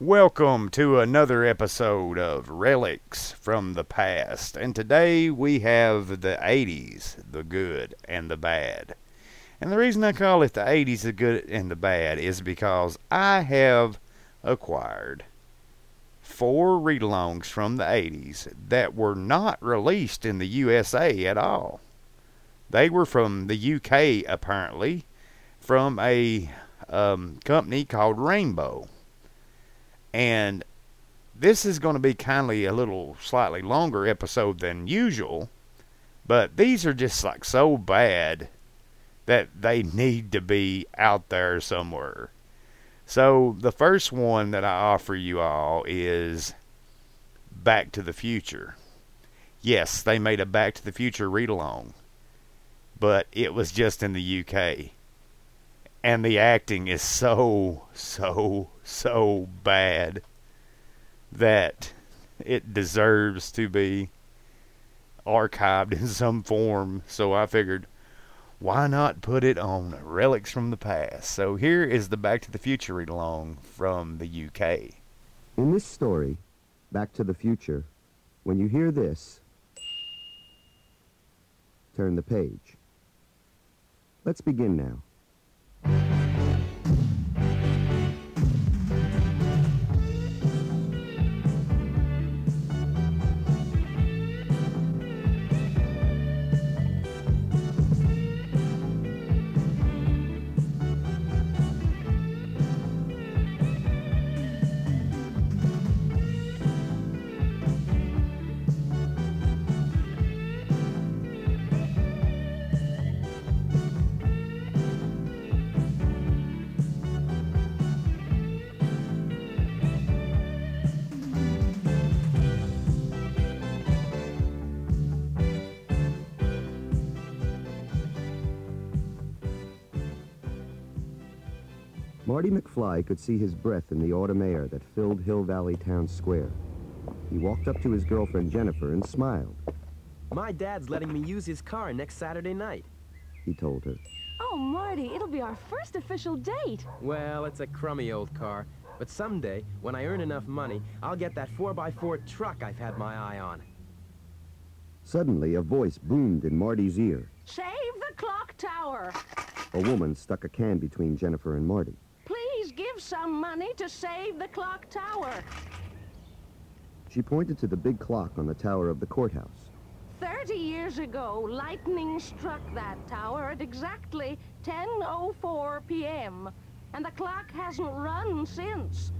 Welcome to another episode of Relics from the Past. And today we have the 80s, the good and the bad. And the reason I call it the 80s, the good and the bad, is because I have acquired four read alongs from the 80s that were not released in the USA at all. They were from the UK, apparently, from a um, company called Rainbow. And this is going to be kindly a little slightly longer episode than usual, but these are just like so bad that they need to be out there somewhere. So the first one that I offer you all is Back to the Future. Yes, they made a Back to the Future read along, but it was just in the UK. And the acting is so, so, so bad that it deserves to be archived in some form. So I figured, why not put it on Relics from the Past? So here is the Back to the Future read along from the UK. In this story, Back to the Future, when you hear this, turn the page. Let's begin now. Marty McFly could see his breath in the autumn air that filled Hill Valley Town Square. He walked up to his girlfriend Jennifer and smiled. My dad's letting me use his car next Saturday night. He told her. Oh, Marty, it'll be our first official date. Well, it's a crummy old car. But someday, when I earn enough money, I'll get that 4x4 truck I've had my eye on. Suddenly, a voice boomed in Marty's ear. Save the clock tower. A woman stuck a can between Jennifer and Marty. Give some money to save the clock tower. She pointed to the big clock on the tower of the courthouse. Thirty years ago, lightning struck that tower at exactly 10.04 p.m., and the clock hasn't run since.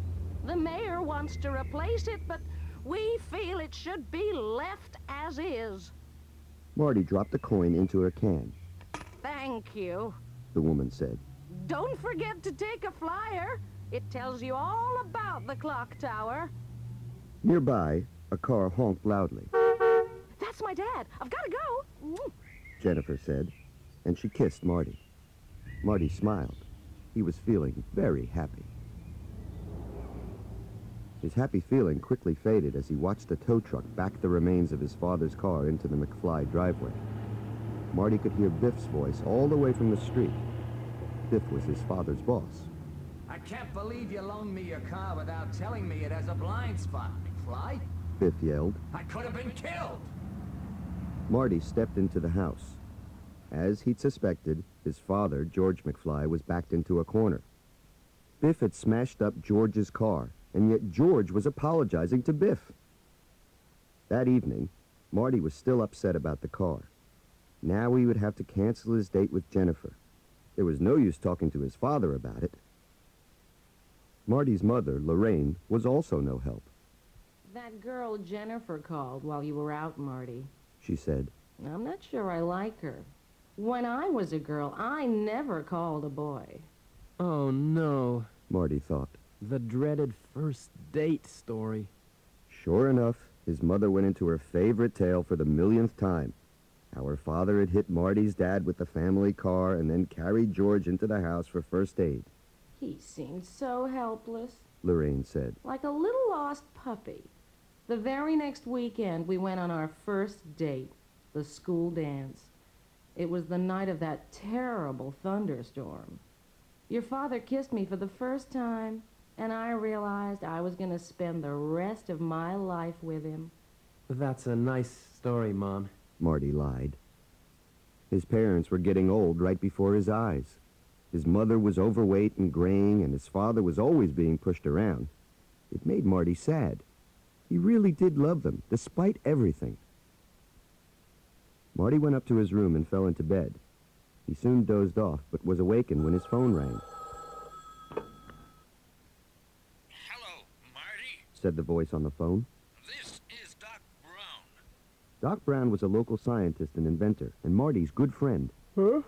The mayor wants to replace it, but we feel it should be left as is. Marty dropped a coin into her can. Thank you. The woman said. Don't forget to take a flyer. It tells you all about the clock tower. Nearby, a car honked loudly. That's my dad. I've got to go. Mm. Jennifer said, and she kissed Marty. Marty smiled. He was feeling very happy. His happy feeling quickly faded as he watched the tow truck back the remains of his father's car into the McFly driveway. Marty could hear Biff's voice all the way from the street. Biff was his father's boss. I can't believe you loaned me your car without telling me it has a blind spot, McFly. Biff yelled. I could have been killed. Marty stepped into the house. As he'd suspected, his father, George McFly, was backed into a corner. Biff had smashed up George's car, and yet George was apologizing to Biff. That evening, Marty was still upset about the car. Now he would have to cancel his date with Jennifer. There was no use talking to his father about it. Marty's mother, Lorraine, was also no help. That girl Jennifer called while you were out, Marty. She said, I'm not sure I like her. When I was a girl, I never called a boy. Oh, no. Marty thought. The dreaded first date story. Sure enough, his mother went into her favorite tale for the millionth time. How her father had hit Marty's dad with the family car and then carried George into the house for first aid. He seemed so helpless, Lorraine said. like a little lost puppy. The very next weekend, we went on our first date, the school dance. It was the night of that terrible thunderstorm. Your father kissed me for the first time, and I realized I was going to spend the rest of my life with him. That's a nice story, Mom. Marty lied. His parents were getting old right before his eyes. His mother was overweight and graying, and his father was always being pushed around. It made Marty sad. He really did love them, despite everything. Marty went up to his room and fell into bed. He soon dozed off, but was awakened when his phone rang. Hello, Marty. Said the voice on the phone. This is Doc Brown. Doc Brown was a local scientist and inventor, and Marty's good friend. Huh?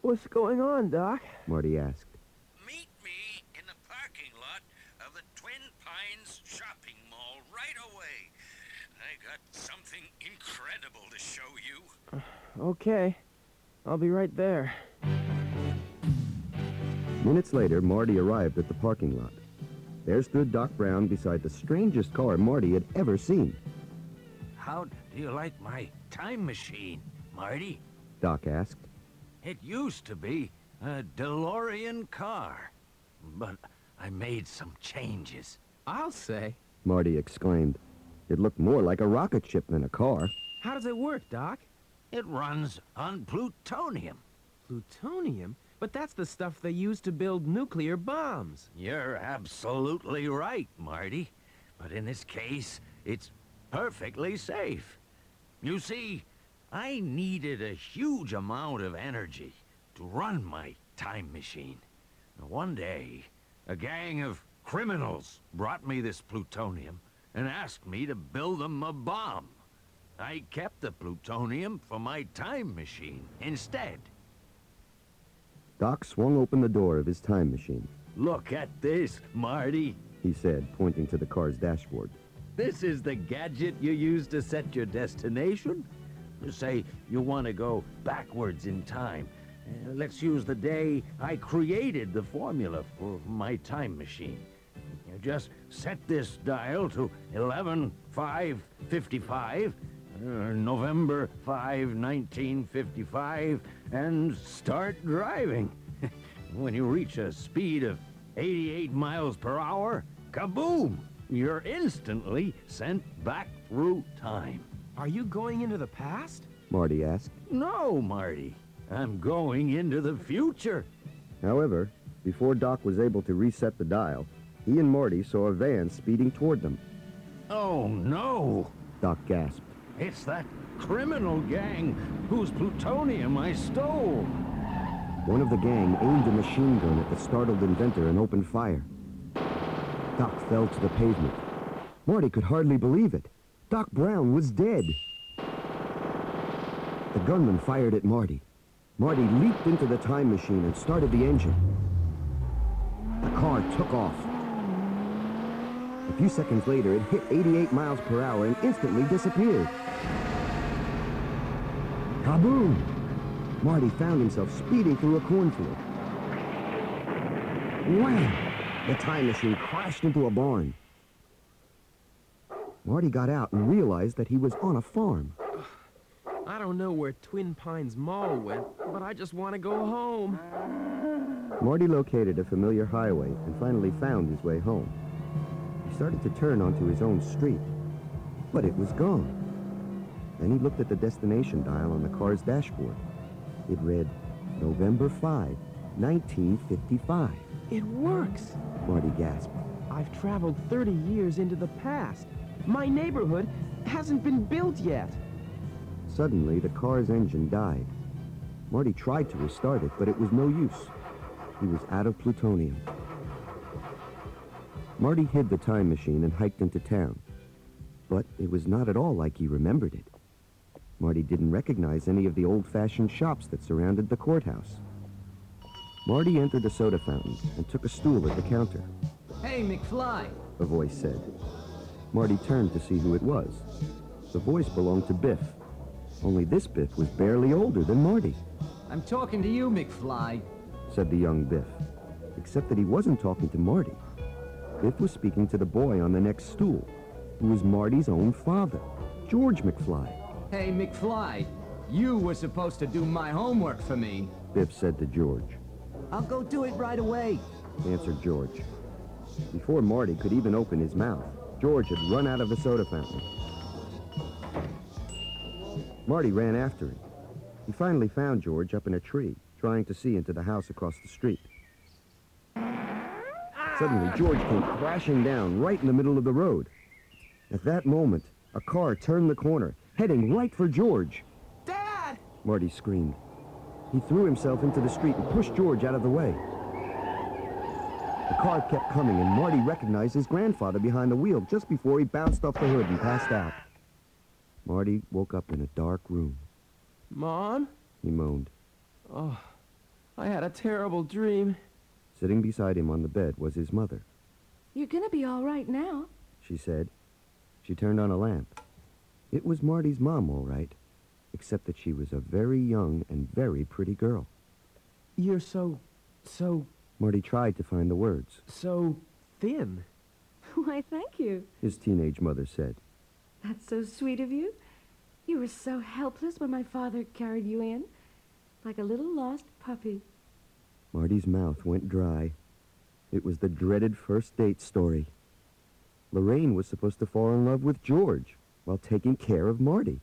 What's going on, Doc? Marty asked. Meet me in the parking lot of the Twin Pines shopping mall right away. I got something incredible to show you. Okay. I'll be right there. Minutes later, Marty arrived at the parking lot. There stood Doc Brown beside the strangest car Marty had ever seen. How do you like my time machine, Marty? Doc asked. It used to be a DeLorean car, but I made some changes. I'll say. Marty exclaimed. It looked more like a rocket ship than a car. How does it work, Doc? It runs on plutonium. Plutonium? But that's the stuff they use to build nuclear bombs. You're absolutely right, Marty. But in this case, it's perfectly safe. You see, I needed a huge amount of energy to run my time machine. One day, a gang of criminals brought me this plutonium and asked me to build them a bomb. I kept the plutonium for my time machine instead. Doc swung open the door of his time machine. Look at this, Marty. He said, pointing to the car's dashboard. This is the gadget you use to set your destination? Say you want to go backwards in time. Uh, let's use the day I created the formula for my time machine. You just set this dial to 11 5 55, uh, November 5 1955, and start driving. when you reach a speed of 88 miles per hour, kaboom! You're instantly sent back through time. Are you going into the past? Marty asked. No, Marty. I'm going into the future. However, before Doc was able to reset the dial, he and Marty saw a van speeding toward them. Oh, no. Doc gasped. It's that criminal gang whose plutonium I stole. One of the gang aimed a machine gun at the startled inventor and opened fire. Doc fell to the pavement. Marty could hardly believe it. Doc Brown was dead. The gunman fired at Marty. Marty leaped into the time machine and started the engine. The car took off. A few seconds later, it hit 88 miles per hour and instantly disappeared. Kaboom! Marty found himself speeding through a cornfield. Wham! The time machine crashed into a barn. Marty got out and realized that he was on a farm. I don't know where Twin Pines Mall went, but I just want to go home. Marty located a familiar highway and finally found his way home. He started to turn onto his own street, but it was gone. Then he looked at the destination dial on the car's dashboard. It read November 5, 1955. It works. Marty gasped. I've traveled 30 years into the past. My neighborhood hasn't been built yet. Suddenly, the car's engine died. Marty tried to restart it, but it was no use. He was out of plutonium. Marty hid the time machine and hiked into town. But it was not at all like he remembered it. Marty didn't recognize any of the old-fashioned shops that surrounded the courthouse. Marty entered the soda fountain and took a stool at the counter. Hey, McFly. A voice said. Marty turned to see who it was. The voice belonged to Biff. Only this Biff was barely older than Marty, I'm talking to you, McFly. said the young Biff. Except that he wasn't talking to Marty. Biff was speaking to the boy on the next stool, who was Marty's own father, George McFly. Hey, McFly. You were supposed to do my homework for me. Biff said to George. I'll go do it right away. Answered George. Before Marty could even open his mouth, George had run out of the soda fountain. Marty ran after him. He finally found George up in a tree, trying to see into the house across the street. Suddenly, George came crashing down right in the middle of the road. At that moment, a car turned the corner, heading right for George. Dad! Marty screamed. He threw himself into the street and pushed George out of the way. The car kept coming, and Marty recognized his grandfather behind the wheel just before he bounced off the hood and passed out. Marty woke up in a dark room. Mom? He moaned. Oh, I had a terrible dream. Sitting beside him on the bed was his mother. You're gonna be all right now. She said. She turned on a lamp. It was Marty's mom, all right, except that she was a very young and very pretty girl. You're so, so, Marty tried to find the words. so thin. Why, thank you. His teenage mother said. That's so sweet of you. You were so helpless when my father carried you in, like a little lost puppy. Marty's mouth went dry. It was the dreaded first date story. Lorraine was supposed to fall in love with George while taking care of Marty.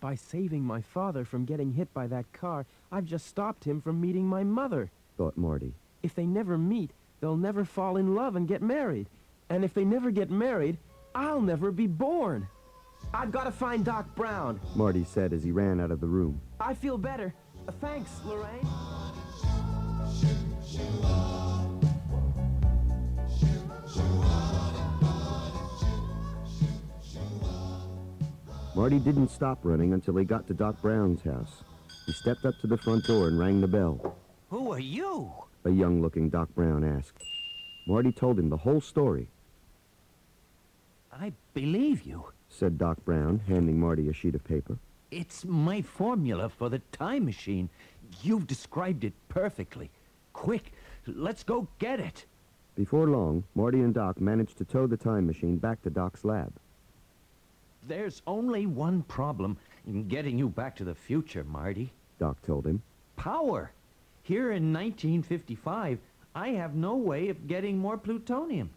By saving my father from getting hit by that car, I've just stopped him from meeting my mother. Thought Marty. If they never meet, they'll never fall in love and get married. And if they never get married, I'll never be born. I've got to find Doc Brown. Marty said as he ran out of the room. I feel better. Thanks, Lorraine. Marty didn't stop running until he got to Doc Brown's house. He stepped up to the front door and rang the bell. Who are you? A young-looking Doc Brown asked. Marty told him the whole story, I believe you. said Doc Brown, handing Marty a sheet of paper. It's my formula for the time machine. You've described it perfectly. Quick, let's go get it. Before long, Marty and Doc managed to tow the time machine back to Doc's lab. There's only one problem in getting you back to the future, Marty. Doc told him. Power. Here in 1955, I have no way of getting more plutonium.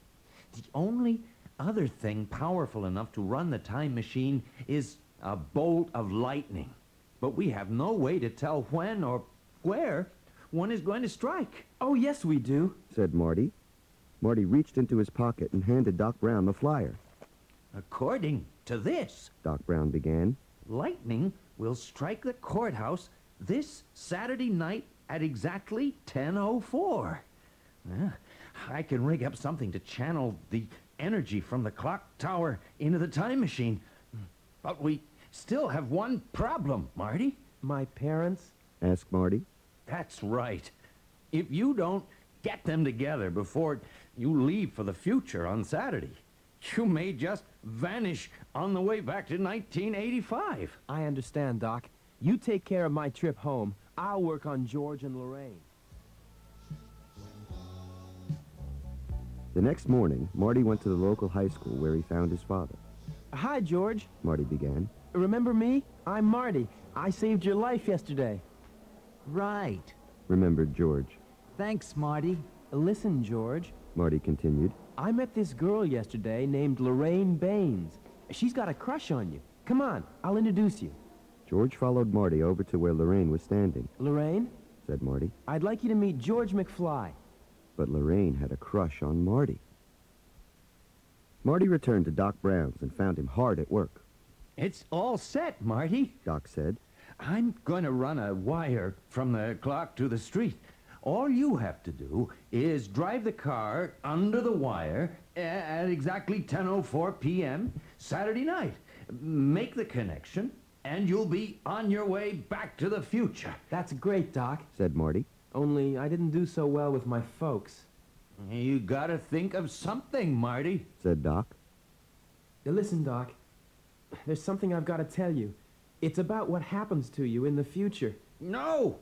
The only other thing powerful enough to run the time machine is a bolt of lightning. But we have no way to tell when or where one is going to strike. Oh, yes, we do. said Marty. Marty reached into his pocket and handed Doc Brown the flyer. According to this, Doc Brown began. lightning will strike the courthouse this Saturday night at exactly 10.04. Yeah, I can rig up something to channel the energy from the clock tower into the time machine. But we still have one problem, Marty. My parents? asked Marty. That's right. If you don't get them together before you leave for the future on Saturday, you may just vanish on the way back to 1985. I understand, Doc. You take care of my trip home. I'll work on George and Lorraine. The next morning, Marty went to the local high school where he found his father. Hi, George. Marty began. Remember me? I'm Marty. I saved your life yesterday. Right. Remembered George. Thanks, Marty. Listen, George. Marty continued. I met this girl yesterday named Lorraine Baines. She's got a crush on you. Come on, I'll introduce you. George followed Marty over to where Lorraine was standing, Lorraine, said Marty. I'd like you to meet George McFly. But Lorraine had a crush on Marty. Marty returned to Doc Brown's and found him hard at work. It's all set, Marty. Doc said. I'm going to run a wire from the clock to the street. All you have to do is drive the car under the wire at exactly 10:04 p.m. Saturday night. Make the connection and you'll be on your way back to the future. That's great, Doc. said Marty. Only I didn't do so well with my folks. You got to think of something, Marty. said Doc. Now listen, Doc. There's something I've got to tell you. It's about what happens to you in the future. No.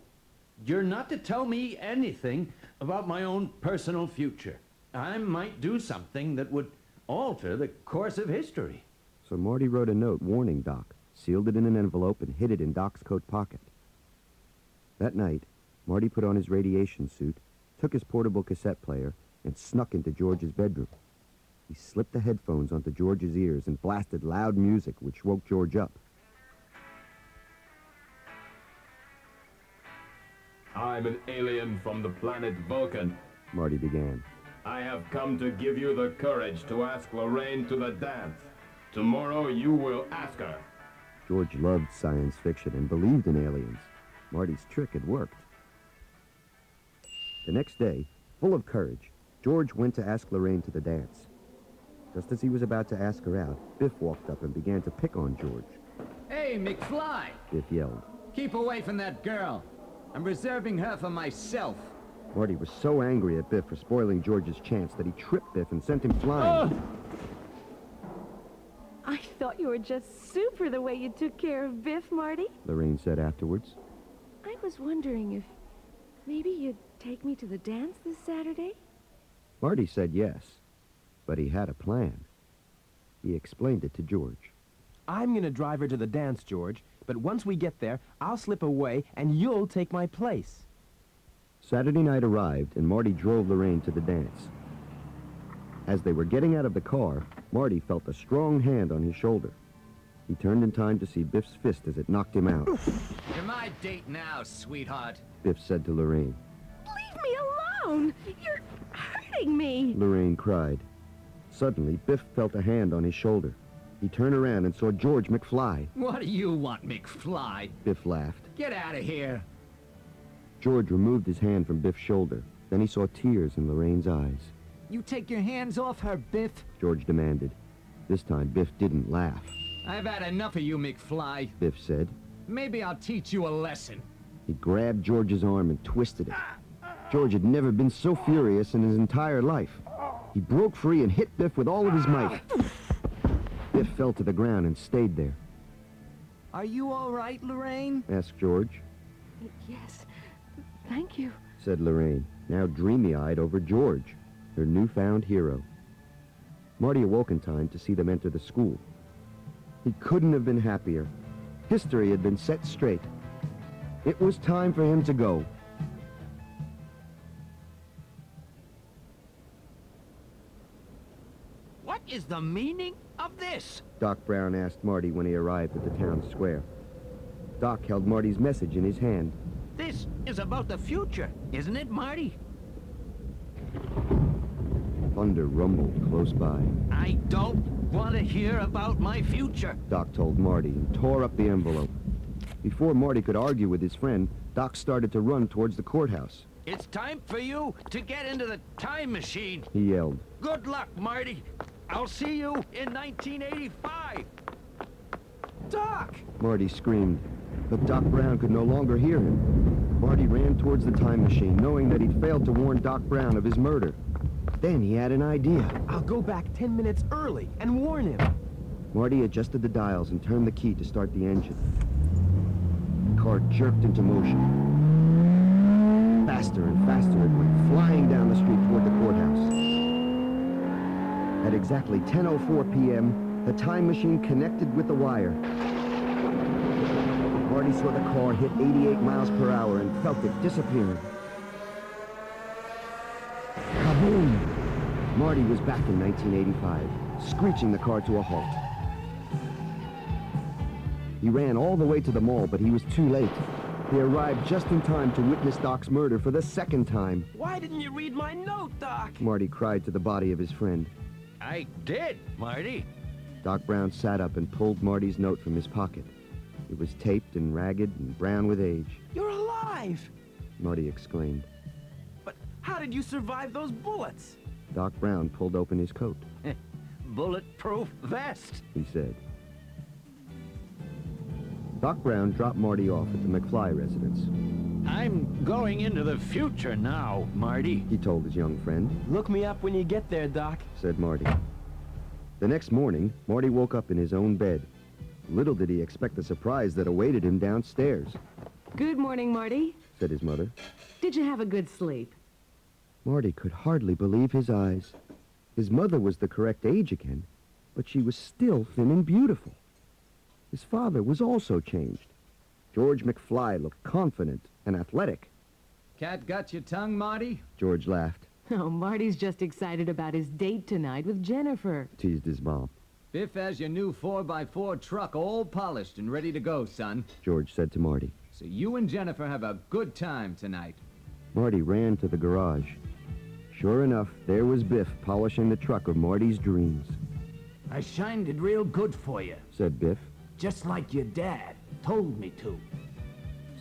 You're not to tell me anything about my own personal future. I might do something that would alter the course of history. So Marty wrote a note warning Doc, sealed it in an envelope, and hid it in Doc's coat pocket. That night, Marty put on his radiation suit, took his portable cassette player, and snuck into George's bedroom. He slipped the headphones onto George's ears and blasted loud music, which woke George up. I'm an alien from the planet Vulcan. Marty began. I have come to give you the courage to ask Lorraine to the dance. Tomorrow you will ask her. George loved science fiction and believed in aliens. Marty's trick had worked. The next day, full of courage, George went to ask Lorraine to the dance. Just as he was about to ask her out, Biff walked up and began to pick on George. Hey, McFly! Biff yelled. Keep away from that girl. I'm reserving her for myself. Marty was so angry at Biff for spoiling George's chance that he tripped Biff and sent him flying. I thought you were just super the way you took care of Biff, Marty. Lorraine said afterwards. I was wondering if maybe you'd take me to the dance this Saturday? Marty said yes, but he had a plan. He explained it to George. I'm gonna drive her to the dance, George, but once we get there, I'll slip away and you'll take my place. Saturday night arrived, and Marty drove Lorraine to the dance. As they were getting out of the car, Marty felt a strong hand on his shoulder. He turned in time to see Biff's fist as it knocked him out. You're my date now, sweetheart. Biff said to Lorraine. Leave me alone! You're hurting me! Lorraine cried. Suddenly, Biff felt a hand on his shoulder. He turned around and saw George McFly. What do you want, McFly? Biff laughed. Get out of here. George removed his hand from Biff's shoulder. Then he saw tears in Lorraine's eyes. You take your hands off her, Biff. George demanded. This time, Biff didn't laugh. I've had enough of you, McFly. Biff said. Maybe I'll teach you a lesson. He grabbed George's arm and twisted it. George had never been so furious in his entire life. He broke free and hit Biff with all of his might. Biff fell to the ground and stayed there. Are you all right, Lorraine? asked George, Yes. Thank you. said Lorraine, now dreamy-eyed over George, her newfound hero. Marty awoke in time to see them enter the school. He couldn't have been happier. History had been set straight. It was time for him to go. Is the meaning of this? Doc Brown asked Marty when he arrived at the town square. Doc held Marty's message in his hand. This is about the future, isn't it, Marty? Thunder rumbled close by. I don't want to hear about my future. Doc told Marty and tore up the envelope. Before Marty could argue with his friend, Doc started to run towards the courthouse. It's time for you to get into the time machine. He yelled. Good luck, Marty. I'll see you in 1985. Doc! Marty screamed, but Doc Brown could no longer hear him. Marty ran towards the time machine, knowing that he'd failed to warn Doc Brown of his murder. Then he had an idea. I'll go back ten minutes early and warn him. Marty adjusted the dials and turned the key to start the engine. The car jerked into motion. Faster and faster it went, flying down the street toward the courthouse. At exactly 10.04 p.m., the time machine connected with the wire. Marty saw the car hit 88 miles per hour and felt it disappearing. Kaboom! Marty was back in 1985, screeching the car to a halt. He ran all the way to the mall, but he was too late. He arrived just in time to witness Doc's murder for the second time. Why didn't you read my note, Doc? Marty cried to the body of his friend. I did, Marty. Doc Brown sat up and pulled Marty's note from his pocket. It was taped and ragged and brown with age. You're alive! Marty exclaimed. But how did you survive those bullets? Doc Brown pulled open his coat. Bulletproof vest. he said. Doc Brown dropped Marty off at the McFly residence. I'm going into the future now, Marty. He told his young friend, Look me up when you get there, Doc. said Marty. The next morning, Marty woke up in his own bed. Little did he expect the surprise that awaited him downstairs, Good morning, Marty. said his mother. Did you have a good sleep? Marty could hardly believe his eyes. His mother was the correct age again, but she was still thin and beautiful. His father was also changed. George McFly looked confident and athletic. Cat got your tongue, Marty? George laughed. Oh, Marty's just excited about his date tonight with Jennifer. teased his mom. Biff has your new 4x4 truck all polished and ready to go, son. George said to Marty. So you and Jennifer have a good time tonight. Marty ran to the garage. Sure enough, there was Biff polishing the truck of Marty's dreams, I shined it real good for you, said Biff. Just like your dad told me to.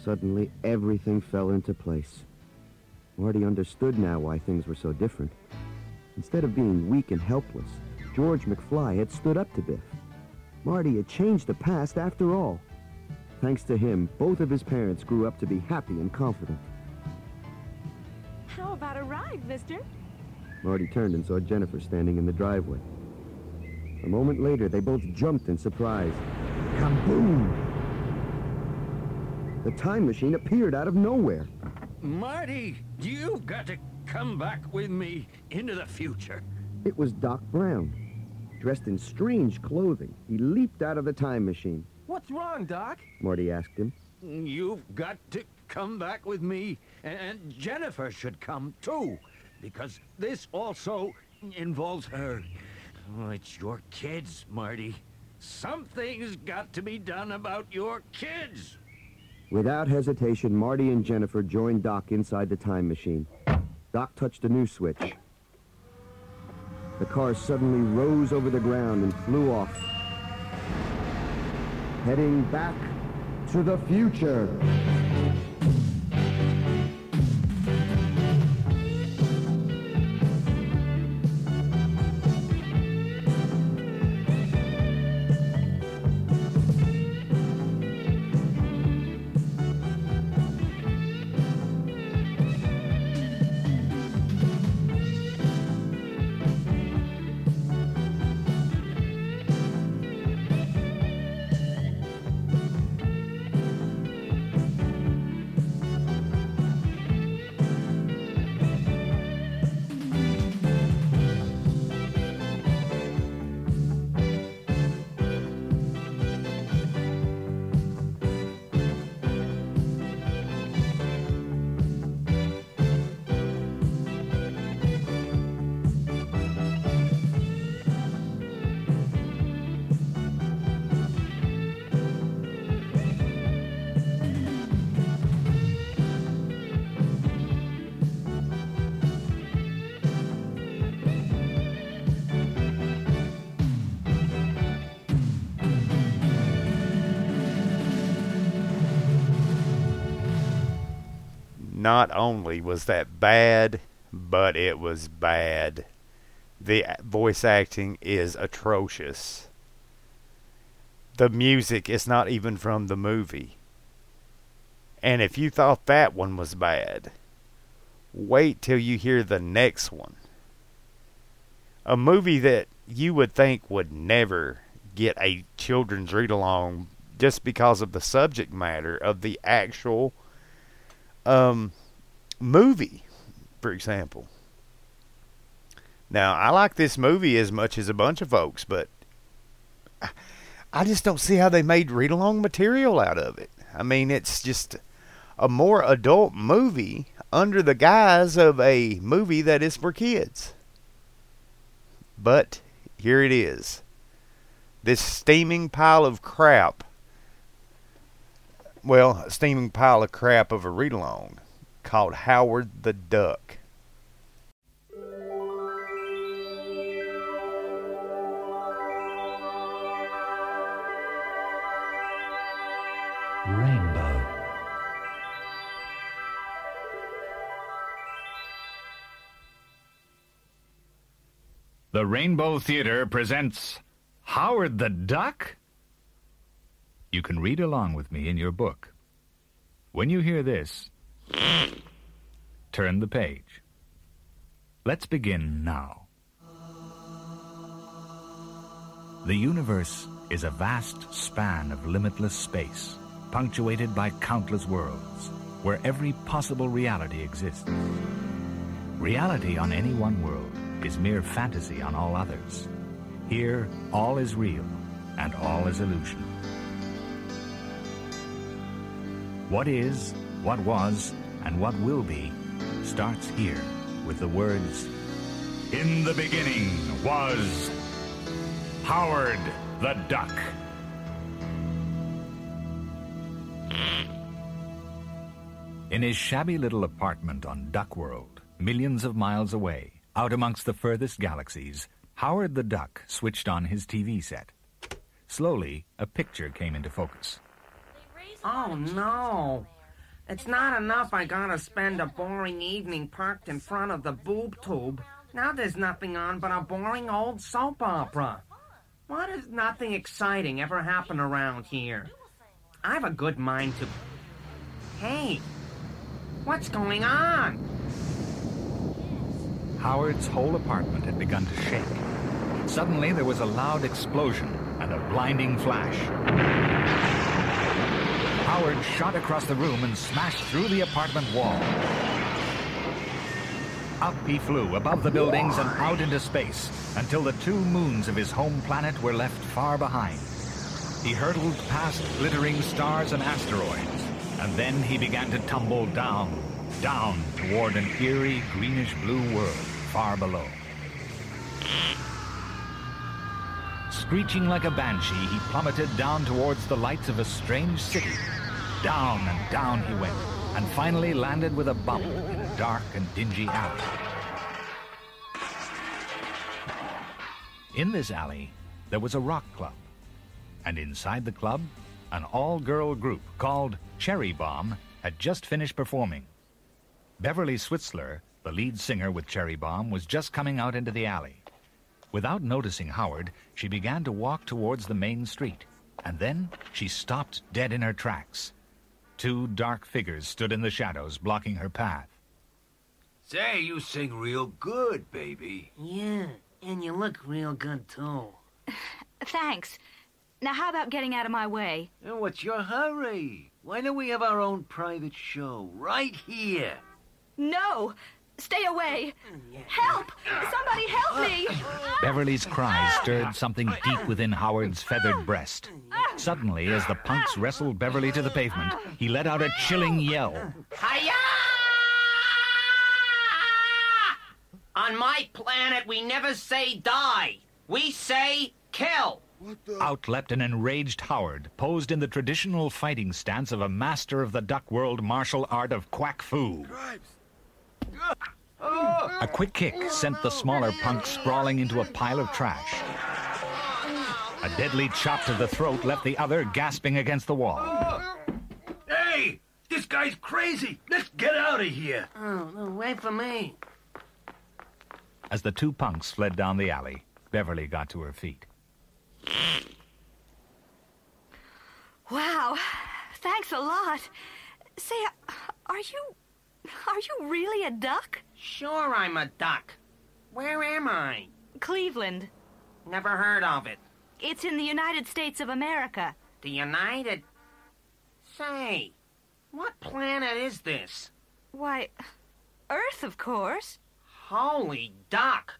Suddenly, everything fell into place. Marty understood now why things were so different. Instead of being weak and helpless, George McFly had stood up to Biff. Marty had changed the past after all. Thanks to him, both of his parents grew up to be happy and confident. How about a ride, mister? Marty turned and saw Jennifer standing in the driveway. A moment later, they both jumped in surprise. Kaboom! The time machine appeared out of nowhere. Marty, you've got to come back with me into the future. It was Doc Brown. Dressed in strange clothing, he leaped out of the time machine. What's wrong, Doc? Marty asked him. You've got to come back with me, and Jennifer should come too, because this also involves her. Oh, it's your kids, Marty. Something's got to be done about your kids. Without hesitation, Marty and Jennifer joined Doc inside the time machine. Doc touched a new switch. The car suddenly rose over the ground and flew off. Heading back to the future. Only was that bad, but it was bad. The voice acting is atrocious. The music is not even from the movie. And if you thought that one was bad, wait till you hear the next one. A movie that you would think would never get a children's read along just because of the subject matter of the actual um, movie, for example. Now, I like this movie as much as a bunch of folks, but I- just don't see how they made read along material out of it. I mean, it's just a more adult movie under the guise of a movie that is for kids. But here it is. This steaming pile of crap. Well, a steaming pile of crap of a read along called Howard the Duck. Rainbow. The Rainbow Theater presents Howard the Duck? You can read along with me in your book. When you hear this, turn the page. Let's begin now. The universe is a vast span of limitless space, punctuated by countless worlds, where every possible reality exists. Reality on any one world is mere fantasy on all others. Here, all is real and all is illusion. What is, what was, and what will be starts here with the words, In the beginning was Howard the Duck. In his shabby little apartment on Duck World, millions of miles away, out amongst the furthest galaxies, Howard the Duck switched on his TV set. Slowly, a picture came into focus. Oh no! It's not enough I gotta spend a boring evening parked in front of the boob tube. Now there's nothing on but a boring old soap opera. Why does nothing exciting ever happen around here? I have a good mind to. Hey! What's going on? Howard's whole apartment had begun to shake. Suddenly, there was a loud explosion and a blinding flash. Howard shot across the room and smashed through the apartment wall. Up he flew above the buildings and out into space until the two moons of his home planet were left far behind. He hurtled past glittering stars and asteroids, and then he began to tumble down, down toward an eerie greenish blue world far below. Screeching like a banshee, he plummeted down towards the lights of a strange city. Down and down he went, and finally landed with a bump in a dark and dingy alley. In this alley, there was a rock club, and inside the club, an all-girl group called Cherry Bomb had just finished performing. Beverly Switzler, the lead singer with Cherry Bomb, was just coming out into the alley. Without noticing Howard, she began to walk towards the main street, and then she stopped dead in her tracks. Two dark figures stood in the shadows, blocking her path. Say, you sing real good, baby. Yeah, and you look real good too. Thanks. Now, how about getting out of my way? And what's your hurry? Why don't we have our own private show right here? No! Stay away! Help! Somebody help me! Beverly's cries stirred something deep within Howard's feathered breast. Suddenly, as the punks wrestled Beverly to the pavement, he let out a chilling yell. Hiya! On my planet, we never say die. We say kill. Out leapt an enraged Howard, posed in the traditional fighting stance of a master of the duck world martial art of quack fu. A quick kick sent the smaller punk sprawling into a pile of trash. A deadly chop to the throat left the other gasping against the wall. Hey, this guy's crazy. Let's get out of here. Oh, no, wait for me. As the two punks fled down the alley, Beverly got to her feet. Wow. Thanks a lot. Say, are you. Are you really a duck? Sure, I'm a duck. Where am I? Cleveland. Never heard of it. It's in the United States of America. The United. Say, what planet is this? Why, Earth, of course. Holy duck!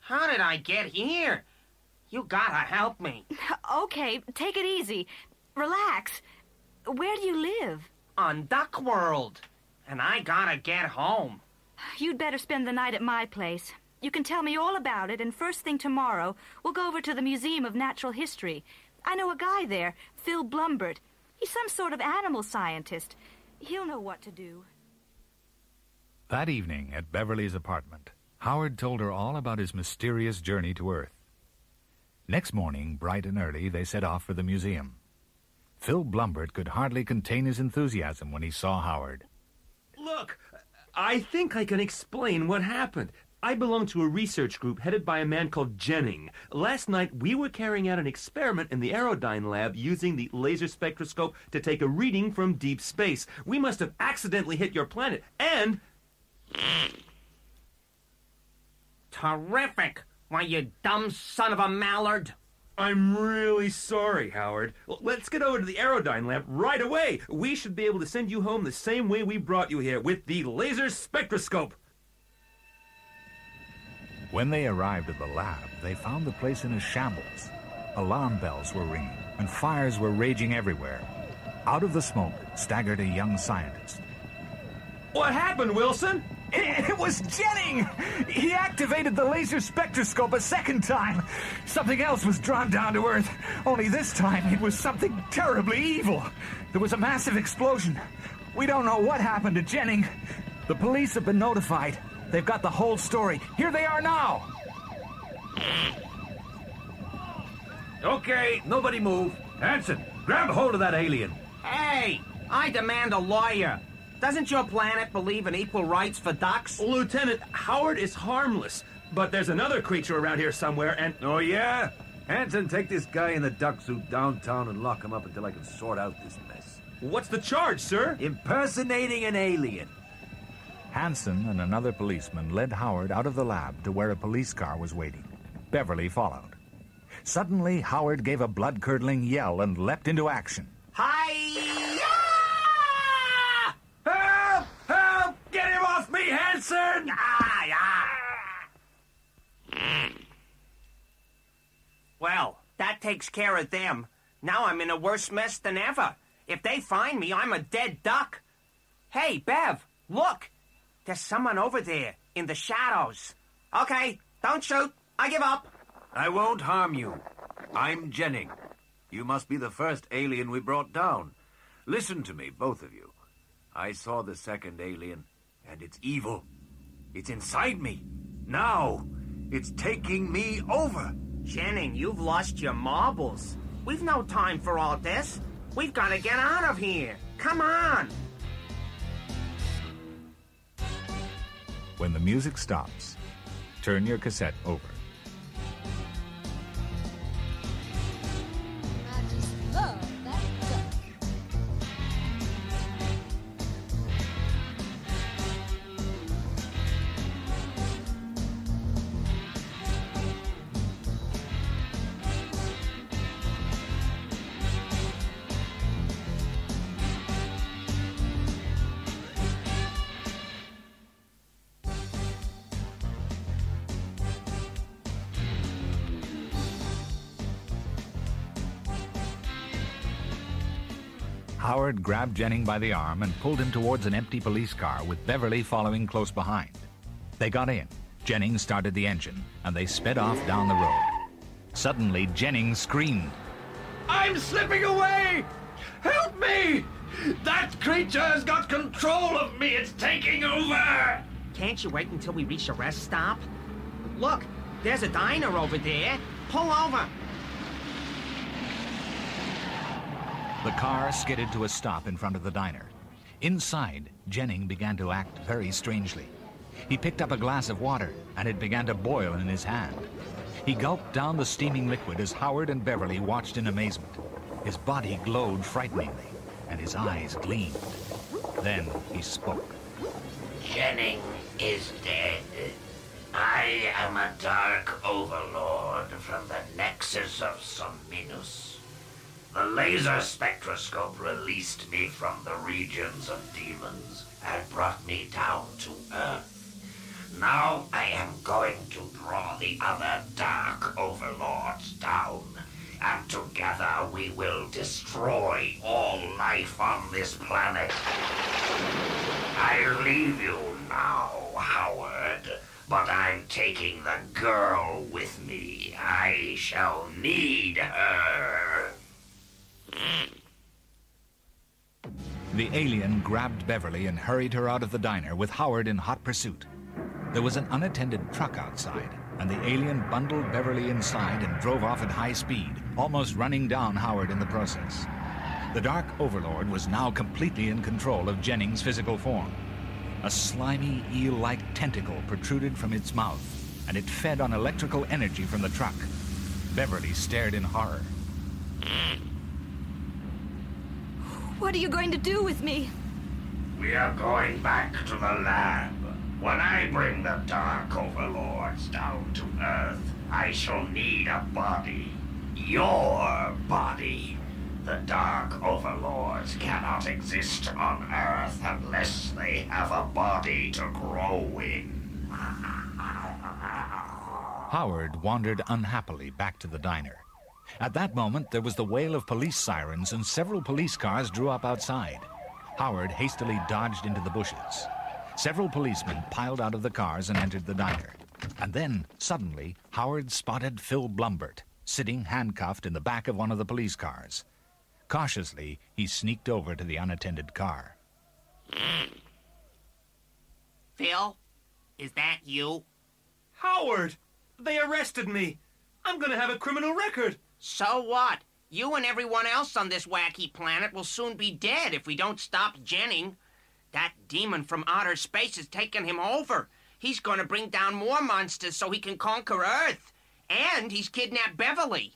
How did I get here? You gotta help me. Okay, take it easy. Relax. Where do you live? On Duck World. And I gotta get home. You'd better spend the night at my place. You can tell me all about it, and first thing tomorrow, we'll go over to the Museum of Natural History. I know a guy there, Phil Blumbert. He's some sort of animal scientist. He'll know what to do. That evening at Beverly's apartment, Howard told her all about his mysterious journey to Earth. Next morning, bright and early, they set off for the museum. Phil Blumbert could hardly contain his enthusiasm when he saw Howard. Look, I think I can explain what happened. I belong to a research group headed by a man called Jennings. Last night, we were carrying out an experiment in the Aerodyne lab using the laser spectroscope to take a reading from deep space. We must have accidentally hit your planet, and. Terrific! Why, you dumb son of a mallard! I'm really sorry, Howard. Well, let's get over to the Aerodyne lab right away. We should be able to send you home the same way we brought you here, with the laser spectroscope. When they arrived at the lab, they found the place in a shambles. Alarm bells were ringing, and fires were raging everywhere. Out of the smoke staggered a young scientist. What happened, Wilson? It, it was Jennings! He activated the laser spectroscope a second time. Something else was drawn down to Earth, only this time it was something terribly evil. There was a massive explosion. We don't know what happened to Jennings. The police have been notified. They've got the whole story. Here they are now! Okay, nobody move. Hanson, grab hold of that alien. Hey, I demand a lawyer. Doesn't your planet believe in equal rights for ducks? Lieutenant, Howard is harmless, but there's another creature around here somewhere, and. Oh, yeah? Hanson, take this guy in the duck suit downtown and lock him up until I can sort out this mess. What's the charge, sir? Impersonating an alien. Hanson and another policeman led Howard out of the lab to where a police car was waiting. Beverly followed. Suddenly, Howard gave a blood curdling yell and leapt into action. Hi! Help! Help! Get him off me, Hanson! Ah, yeah. Well, that takes care of them. Now I'm in a worse mess than ever. If they find me, I'm a dead duck. Hey, Bev, look. There's someone over there in the shadows. Okay, don't shoot. I give up. I won't harm you. I'm Jennings. You must be the first alien we brought down. Listen to me, both of you. I saw the second alien, and it's evil. It's inside me. Now, it's taking me over. Jennings, you've lost your marbles. We've no time for all this. We've got to get out of here. Come on. When the music stops, turn your cassette over. Grabbed Jennings by the arm and pulled him towards an empty police car with Beverly following close behind. They got in. Jennings started the engine, and they sped off down the road. Suddenly, Jennings screamed. I'm slipping away! Help me! That creature has got control of me! It's taking over! Can't you wait until we reach a rest stop? Look, there's a diner over there. Pull over. The car skidded to a stop in front of the diner. Inside, Jennings began to act very strangely. He picked up a glass of water, and it began to boil in his hand. He gulped down the steaming liquid as Howard and Beverly watched in amazement. His body glowed frighteningly, and his eyes gleamed. Then he spoke. Jennings is dead. I am a dark overlord from the nexus of Sominus. The laser spectroscope released me from the regions of demons and brought me down to Earth. Now I am going to draw the other dark overlords down, and together we will destroy all life on this planet. I leave you now, Howard, but I'm taking the girl with me. I shall need her. The alien grabbed Beverly and hurried her out of the diner with Howard in hot pursuit. There was an unattended truck outside, and the alien bundled Beverly inside and drove off at high speed, almost running down Howard in the process. The Dark Overlord was now completely in control of Jennings' physical form. A slimy, eel like tentacle protruded from its mouth, and it fed on electrical energy from the truck. Beverly stared in horror. What are you going to do with me? We are going back to the lab. When I bring the Dark Overlords down to Earth, I shall need a body. Your body. The Dark Overlords cannot exist on Earth unless they have a body to grow in. Howard wandered unhappily back to the diner. At that moment, there was the wail of police sirens, and several police cars drew up outside. Howard hastily dodged into the bushes. Several policemen piled out of the cars and entered the diner. And then, suddenly, Howard spotted Phil Blumburtt sitting handcuffed in the back of one of the police cars. Cautiously, he sneaked over to the unattended car. Phil, is that you? Howard! They arrested me! I'm gonna have a criminal record! So what? You and everyone else on this wacky planet will soon be dead if we don't stop Jennings. That demon from outer space has taken him over. He's gonna bring down more monsters so he can conquer Earth. And he's kidnapped Beverly.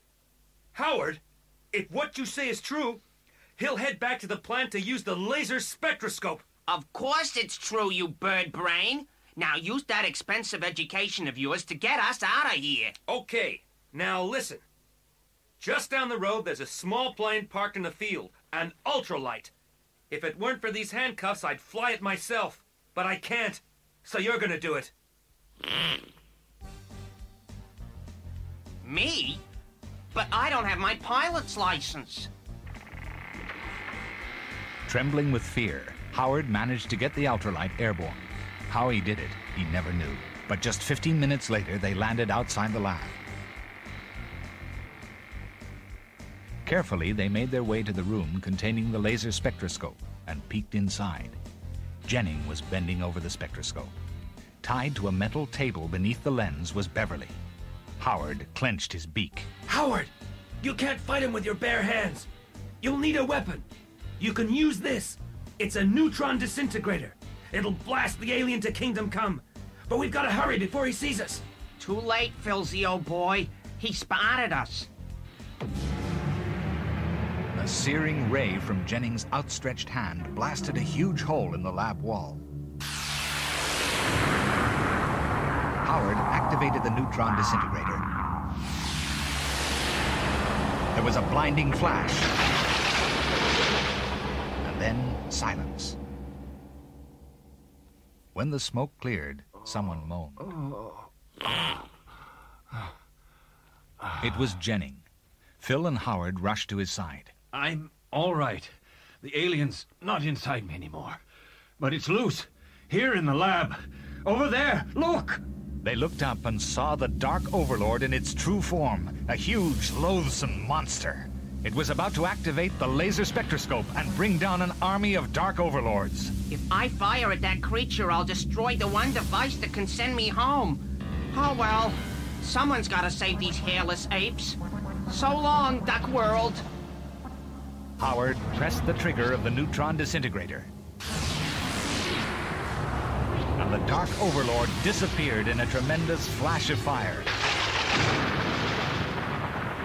Howard, if what you say is true, he'll head back to the plant to use the laser spectroscope. Of course it's true, you bird brain. Now use that expensive education of yours to get us out of here. Okay, now listen. Just down the road, there's a small plane parked in the field, an ultralight. If it weren't for these handcuffs, I'd fly it myself. But I can't, so you're gonna do it. Me? But I don't have my pilot's license. Trembling with fear, Howard managed to get the ultralight airborne. How he did it, he never knew. But just 15 minutes later, they landed outside the lab. Carefully, they made their way to the room containing the laser spectroscope and peeked inside. Jennings was bending over the spectroscope. Tied to a metal table beneath the lens was Beverly. Howard clenched his beak. Howard, you can't fight him with your bare hands. You'll need a weapon. You can use this. It's a neutron disintegrator. It'll blast the alien to Kingdom Come. But we've got to hurry before he sees us. Too late, Philzy, old boy. He spotted us. A searing ray from Jennings' outstretched hand blasted a huge hole in the lab wall. Howard activated the neutron disintegrator. There was a blinding flash. And then silence. When the smoke cleared, someone moaned. It was Jennings. Phil and Howard rushed to his side. I'm all right. The alien's not inside me anymore. But it's loose. Here in the lab. Over there. Look! They looked up and saw the Dark Overlord in its true form, a huge, loathsome monster. It was about to activate the laser spectroscope and bring down an army of Dark Overlords. If I fire at that creature, I'll destroy the one device that can send me home. Oh well, someone's gotta save these hairless apes. So long, Duck World. Howard pressed the trigger of the neutron disintegrator. And the Dark Overlord disappeared in a tremendous flash of fire.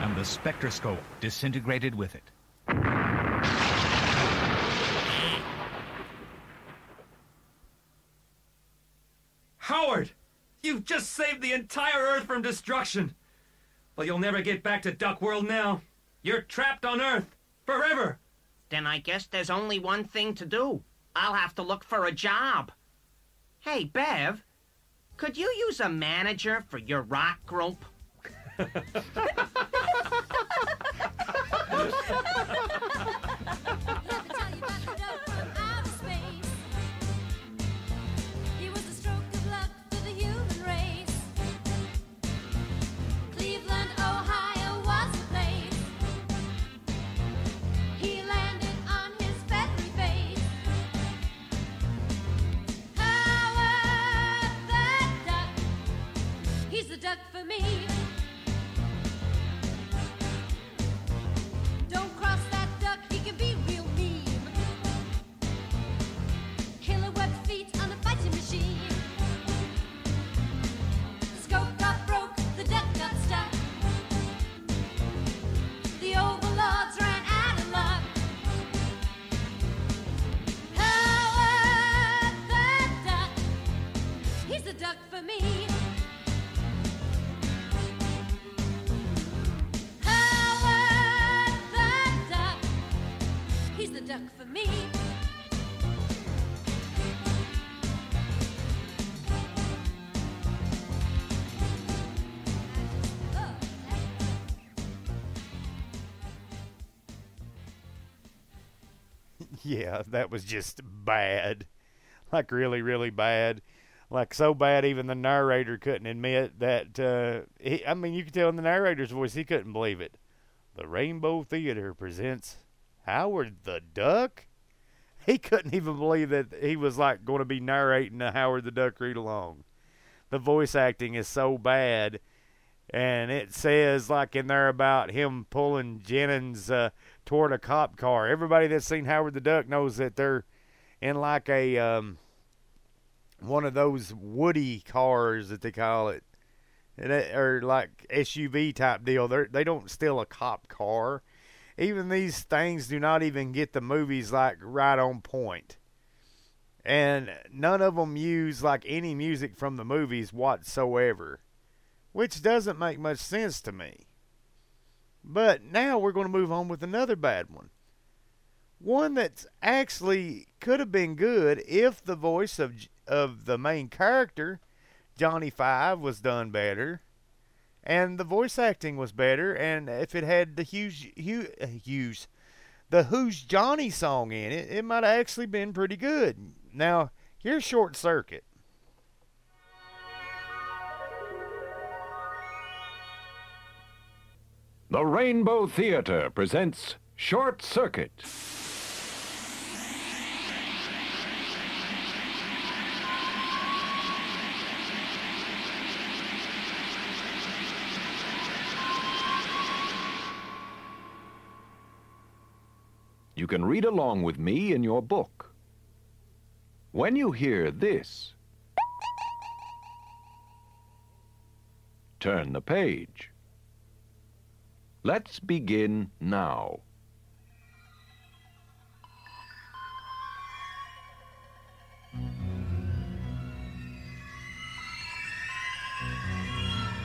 And the spectroscope disintegrated with it. Howard, you've just saved the entire Earth from destruction. But you'll never get back to Duck World now. You're trapped on Earth forever. Then I guess there's only one thing to do. I'll have to look for a job. Hey, Bev, could you use a manager for your rock group? yeah, that was just bad. like really, really bad. Like so bad, even the narrator couldn't admit that. Uh, he, I mean, you could tell in the narrator's voice he couldn't believe it. The Rainbow Theater presents Howard the Duck. He couldn't even believe that he was like going to be narrating a Howard the Duck read along. The voice acting is so bad, and it says like in there about him pulling Jennings uh, toward a cop car. Everybody that's seen Howard the Duck knows that they're in like a um, one of those Woody cars that they call it, or like SUV type deal. They they don't steal a cop car. Even these things do not even get the movies like right on point. And none of them use like any music from the movies whatsoever, which doesn't make much sense to me. But now we're going to move on with another bad one. One that's actually could have been good if the voice of of the main character, Johnny Five, was done better, and the voice acting was better, and if it had the huge, huge, uh, huge the Who's Johnny song in it, it might have actually been pretty good. Now, here's Short Circuit. The Rainbow Theater presents Short Circuit. You can read along with me in your book. When you hear this, turn the page. Let's begin now.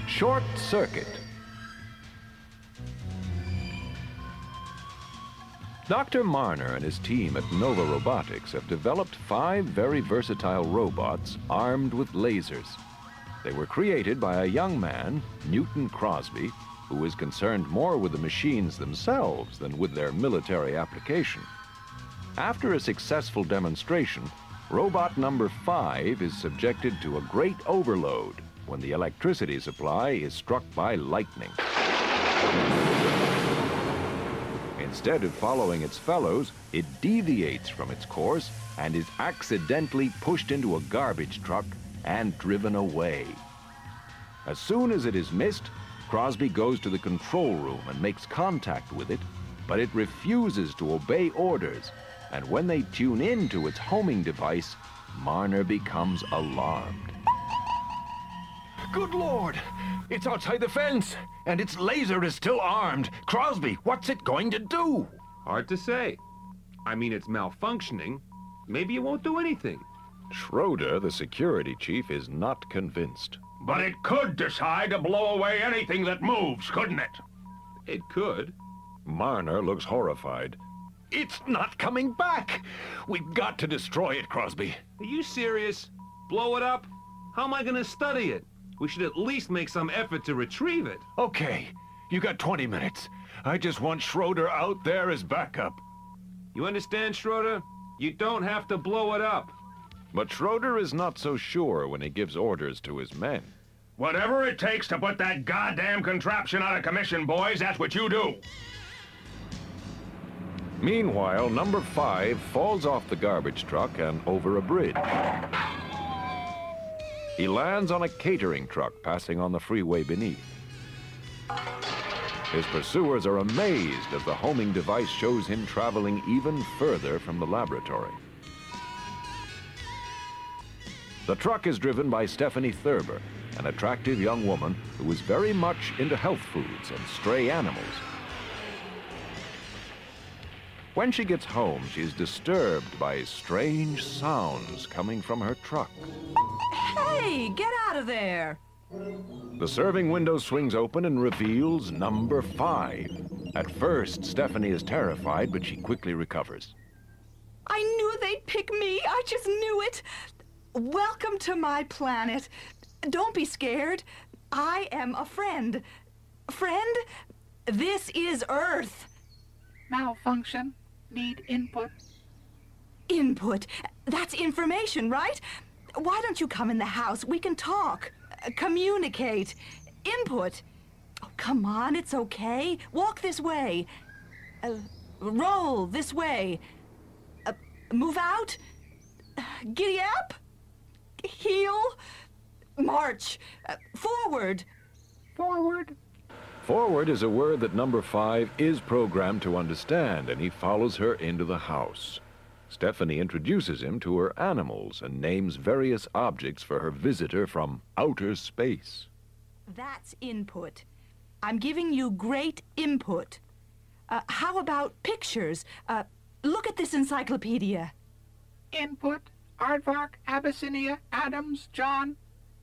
Short Circuit. Dr. Marner and his team at Nova Robotics have developed five very versatile robots armed with lasers. They were created by a young man, Newton Crosby, who is concerned more with the machines themselves than with their military application. After a successful demonstration, robot number five is subjected to a great overload when the electricity supply is struck by lightning. Instead of following its fellows, it deviates from its course and is accidentally pushed into a garbage truck and driven away. As soon as it is missed, Crosby goes to the control room and makes contact with it, but it refuses to obey orders, and when they tune in to its homing device, Marner becomes alarmed. Good lord! It's outside the fence, and its laser is still armed. Crosby, what's it going to do? Hard to say. I mean, it's malfunctioning. Maybe it won't do anything. Skroeder, the security chief, is not convinced. But it could decide to blow away anything that moves, couldn't it? It could. Marner looks horrified. It's not coming back! We've got to destroy it, Crosby. Are you serious? Blow it up? How am I going to study it? We should at least make some effort to retrieve it. Okay, you got 20 minutes. I just want Skroeder out there as backup. You understand, Skroeder? You don't have to blow it up. But Skroeder is not so sure when he gives orders to his men. Whatever it takes to put that goddamn contraption out of commission, boys, that's what you do. Meanwhile, number five falls off the garbage truck and over a bridge. He lands on a catering truck passing on the freeway beneath. His pursuers are amazed as the homing device shows him traveling even further from the laboratory. The truck is driven by Stephanie Thurber, an attractive young woman who is very much into health foods and stray animals. When she gets home, she is disturbed by strange sounds coming from her truck. Hey, get out of there! The serving window swings open and reveals number five. At first, Stephanie is terrified, but she quickly recovers. I knew they'd pick me. I just knew it. Welcome to my planet. Don't be scared. I am a friend. Friend, this is Earth. Malfunction. Need input. Input. That's information, right? Why don't you come in the house? We can talk, uh, communicate. Input. Oh, come on, it's okay. Walk this way. Uh, roll this way. Uh, move out. Uh, Giddy up. Heel. March. Uh, forward. Forward. Forward is a word that number five is programmed to understand, and he follows her into the house. Stephanie introduces him to her animals and names various objects for her visitor from outer space. That's input. I'm giving you great input. Uh, how about pictures? Uh, look at this encyclopedia. Input, Aardvark, Abyssinia, Adams, John.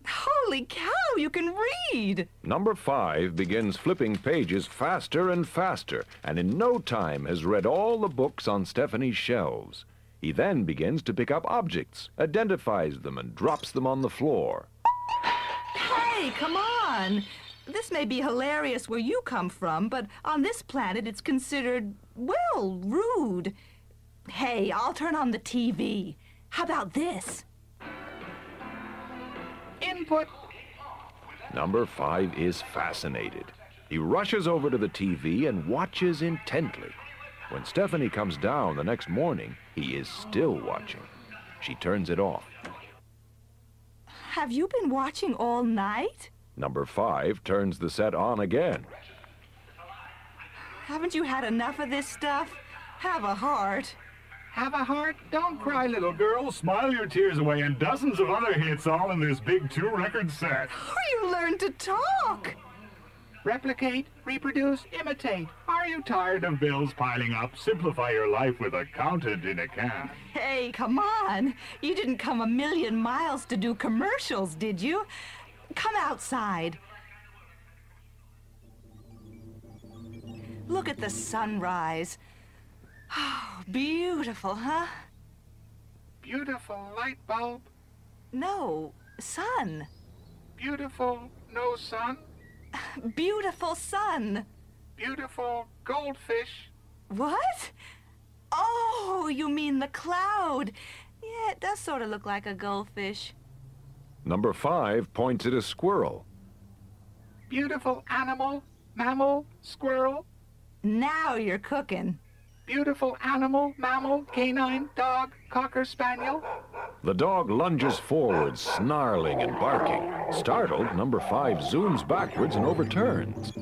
Holy cow, you can read! Number five begins flipping pages faster and faster, and in no time has read all the books on Stephanie's shelves. He then begins to pick up objects, identifies them, and drops them on the floor. Hey, come on! This may be hilarious where you come from, but on this planet it's considered, well, rude. Hey, I'll turn on the TV. How about this? Input. Number five is fascinated. He rushes over to the TV and watches intently. When Stephanie comes down the next morning, he is still watching. She turns it off. Have you been watching all night? Number five turns the set on again. Haven't you had enough of this stuff? Have a heart. Have a heart? Don't cry, little girl. Smile your tears away, and dozens of other hits all in this big two-record set. Oh, you learned to talk. Replicate, reproduce, imitate. Are you tired of bills piling up? Simplify your life with accountant in a can. Hey, come on. You didn't come a million miles to do commercials, did you? Come outside. Look at the sunrise. Oh, beautiful, huh? Beautiful light bulb. No, sun. Beautiful no sun. Beautiful sun. Beautiful goldfish. What? Oh, you mean the cloud. Yeah, it does sort of look like a goldfish. Number five points at a squirrel. Beautiful animal, mammal, squirrel. Now you're cooking. Beautiful animal, mammal, canine, dog, cocker spaniel. The dog lunges forward, snarling and barking. Startled, number five zooms backwards and overturns.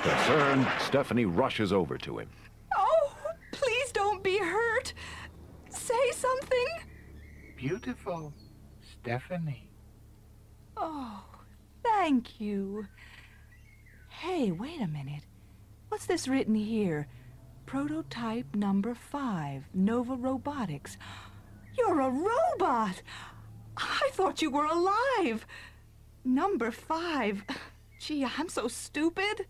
Concerned, Stephanie rushes over to him. Oh, please don't be hurt. Say something. Beautiful, Stephanie. Oh, thank you. Hey, wait a minute. What's this written here? Prototype number five, Nova Robotics. You're a robot! I thought you were alive. Number five. Gee, I'm so stupid.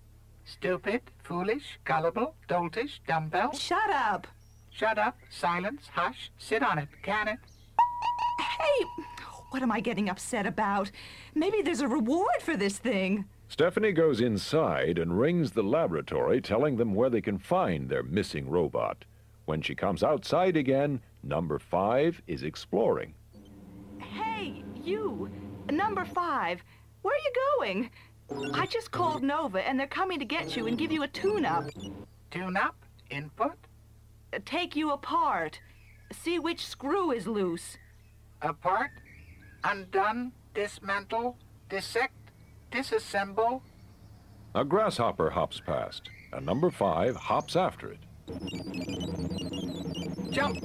Stupid, foolish, gullible, doltish, dumbbell. Shut up. Shut up, silence, hush, sit on it, can it? Hey, what am I getting upset about? Maybe there's a reward for this thing. Stephanie goes inside and rings the laboratory, telling them where they can find their missing robot. When she comes outside again, number five is exploring. Hey, you, number five, where are you going? I just called Nova and they're coming to get you and give you a tune-up. Tune-up? Input? Uh, take you apart. See which screw is loose. Apart? Undone? Dismantle? Dissect? Disassemble? A grasshopper hops past, and number five hops after it. Jump!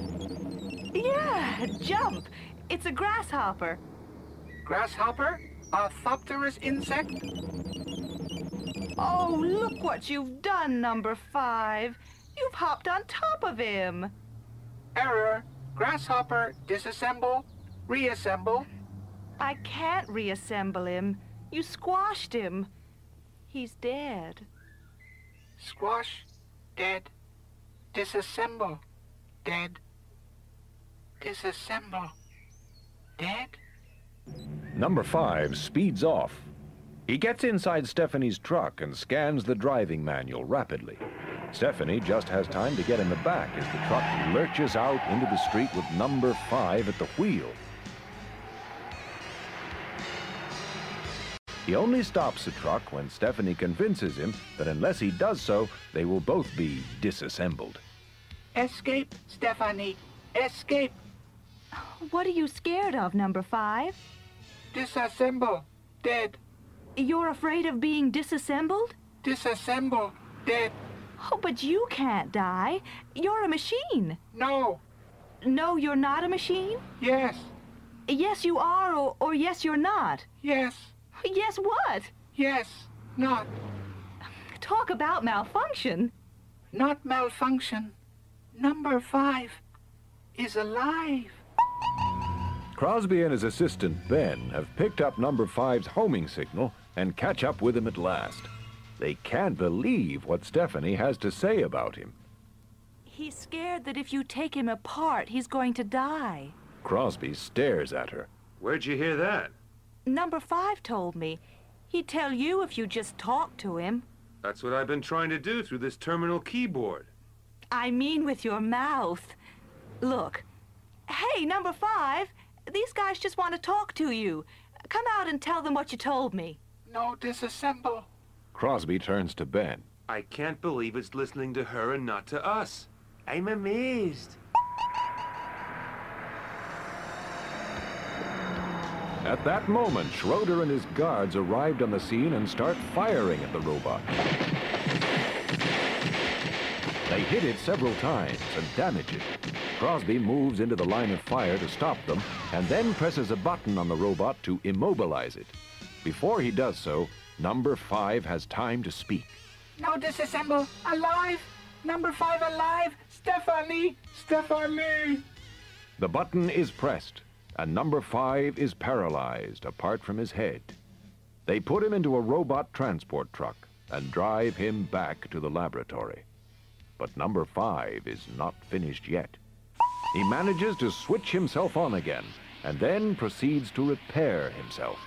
Yeah, jump. It's a grasshopper. Grasshopper? A thopterous insect? Oh, look what you've done, number five. You've hopped on top of him. Error. Grasshopper, disassemble, reassemble. I can't reassemble him. You squashed him. He's dead. Squash, dead. Disassemble, dead. Disassemble, dead. Number five speeds off. He gets inside Stephanie's truck and scans the driving manual rapidly. Stephanie just has time to get in the back as the truck lurches out into the street with number five at the wheel. He only stops the truck when Stephanie convinces him that unless he does so, they will both be disassembled. Escape, Stephanie. Escape. What are you scared of, number five? Disassemble. Dead. You're afraid of being disassembled? Disassemble. Dead. Oh, but you can't die. You're a machine. No. No, you're not a machine? Yes. Yes, you are, or, or yes, you're not. Yes. Yes, what? Yes. Not. Talk about malfunction. Not malfunction. Number five is alive. Crosby and his assistant, Ben, have picked up number five's homing signal and catch up with him at last. They can't believe what Stephanie has to say about him. He's scared that if you take him apart, he's going to die. Crosby stares at her. Where'd you hear that? Number five told me. He'd tell you if you just talked to him. That's what I've been trying to do through this terminal keyboard. I mean with your mouth. Look. Hey, number five, these guys just want to talk to you. Come out and tell them what you told me. No, disassemble. Crosby turns to Ben. I can't believe it's listening to her and not to us. I'm amazed. At that moment, Skroeder and his guards arrived on the scene and start firing at the robot. They hit it several times and damage it. Crosby moves into the line of fire to stop them and then presses a button on the robot to immobilize it. Before he does so, number five has time to speak. No, disassemble. Alive. Number five alive. Stephanie. Stephanie. The button is pressed, and number five is paralyzed apart from his head. They put him into a robot transport truck and drive him back to the laboratory. But number five is not finished yet. He manages to switch himself on again and then proceeds to repair himself.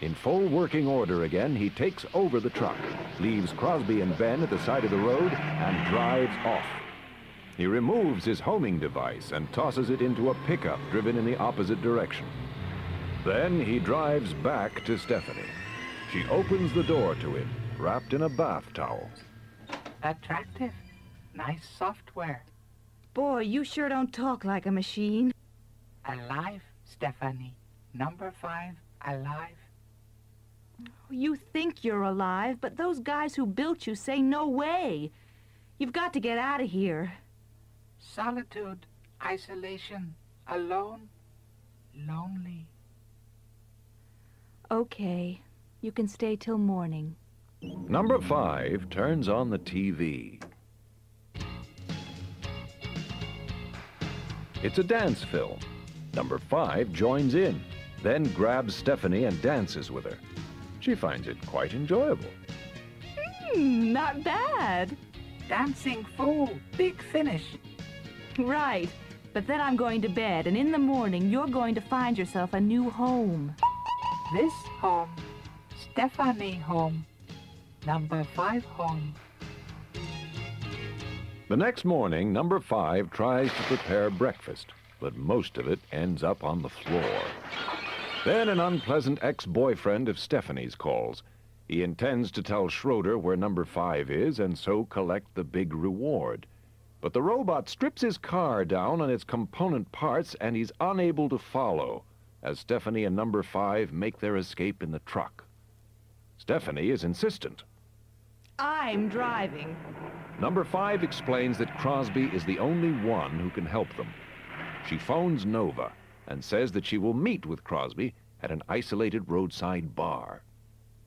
In full working order again, he takes over the truck, leaves Crosby and Ben at the side of the road, and drives off. He removes his homing device and tosses it into a pickup driven in the opposite direction. Then he drives back to Stephanie. She opens the door to him, wrapped in a bath towel. Attractive. Nice software. Boy, you sure don't talk like a machine. Alive, Stephanie. Number five, alive. You think you're alive, but those guys who built you say no way. You've got to get out of here. Solitude, isolation, alone, lonely. Okay, you can stay till morning. Number five turns on the TV. It's a dance film. Number five joins in, then grabs Stephanie and dances with her. She finds it quite enjoyable. Hmm, not bad. Dancing fool. Big finish. Right. But then I'm going to bed, and in the morning you're going to find yourself a new home. This home. Stephanie home. Number five home. The next morning, number five tries to prepare breakfast, but most of it ends up on the floor. Then an unpleasant ex-boyfriend of Stephanie's calls. He intends to tell Skroeder where number five is and so collect the big reward. But the robot strips his car down on its component parts and he's unable to follow as Stephanie and number five make their escape in the truck. Stephanie is insistent. I'm driving. Number five explains that Crosby is the only one who can help them. She phones Nova and says that she will meet with Crosby at an isolated roadside bar.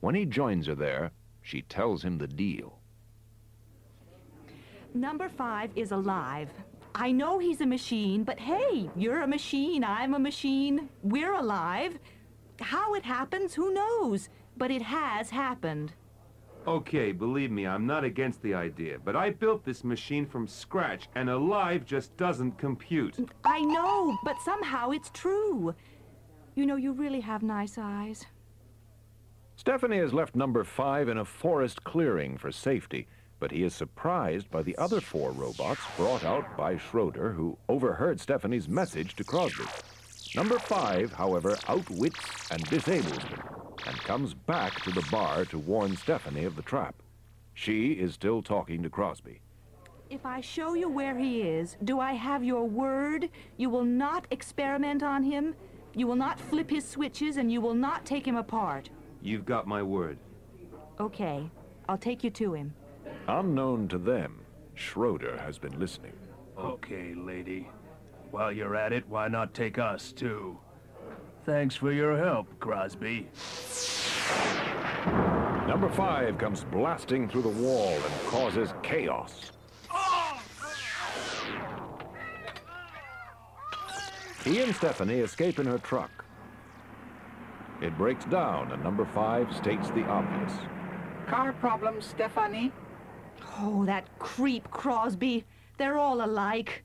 When he joins her there, she tells him the deal. Number five is alive. I know he's a machine, but hey, you're a machine, I'm a machine, we're alive. How it happens, who knows? But it has happened. Okay, believe me, I'm not against the idea, but I built this machine from scratch, and alive just doesn't compute. I know, but somehow it's true. You know, you really have nice eyes. Stephanie has left number five in a forest clearing for safety but he is surprised by the other four robots brought out by Skroeder, who overheard Stephanie's message to Crosby. Number five, however, outwits and disables him and comes back to the bar to warn Stephanie of the trap. She is still talking to Crosby. If I show you where he is, do I have your word? You will not experiment on him? You will not flip his switches and you will not take him apart? You've got my word. Okay, I'll take you to him. Unknown to them, Skroeder has been listening. Okay, lady. While you're at it, why not take us, too? Thanks for your help, Crosby. Number five comes blasting through the wall and causes chaos. He and Stephanie escape in her truck. It breaks down, and number five states the obvious. Car problem, Stephanie. Oh, that creep Crosby. They're all alike.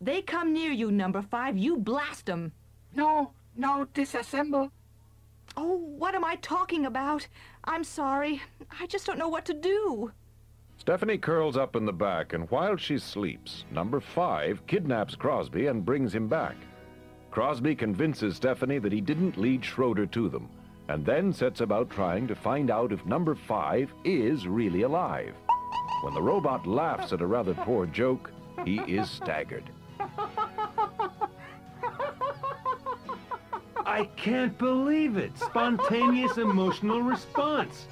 They come near you, number five, you blast 'em. No, no, disassemble. Oh, what am I talking about? I'm sorry. I just don't know what to do. Stephanie curls up in the back, and while she sleeps, number five kidnaps Crosby and brings him back. Crosby convinces Stephanie that he didn't lead Skroeder to them, and then sets about trying to find out if number five is really alive. When the robot laughs at a rather poor joke, he is staggered. I can't believe it. Spontaneous emotional response.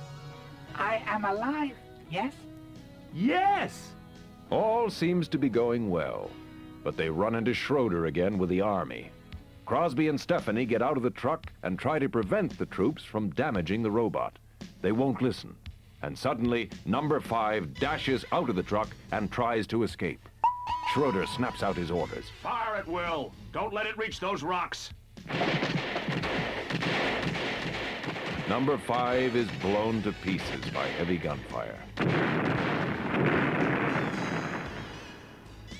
I am alive, yes? Yes! All seems to be going well, but they run into Skroeder again with the army. Crosby and Stephanie get out of the truck and try to prevent the troops from damaging the robot. They won't listen, and suddenly, number five dashes out of the truck and tries to escape. Skroeder snaps out his orders. Fire at will. Don't let it reach those rocks. Number five is blown to pieces by heavy gunfire.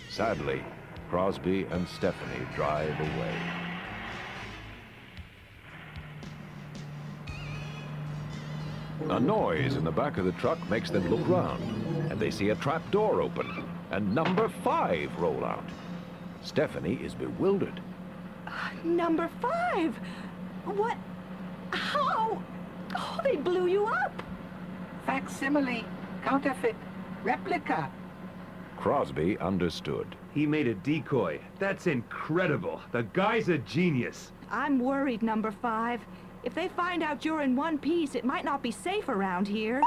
Sadly, Crosby and Stephanie drive away. A noise in the back of the truck makes them look round, and they see a trap door open and number five roll out. Stephanie is bewildered. Number five? What? How? Oh, they blew you up. Facsimile, counterfeit, replica. Crosby understood. He made a decoy. That's incredible. The guy's a genius. I'm worried, number five. If they find out you're in one piece, it might not be safe around here.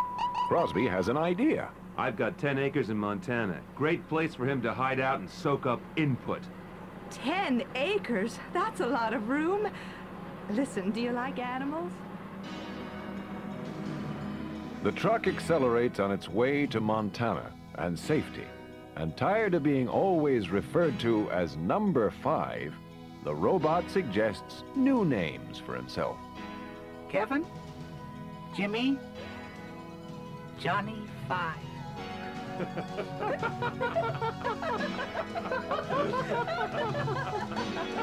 Crosby has an idea. I've got 10 acres in Montana. Great place for him to hide out and soak up input. Ten acres? That's a lot of room. Listen, do you like animals? The truck accelerates on its way to Montana and safety. And tired of being always referred to as number five, the robot suggests new names for himself. Kevin? Jimmy? Johnny Five.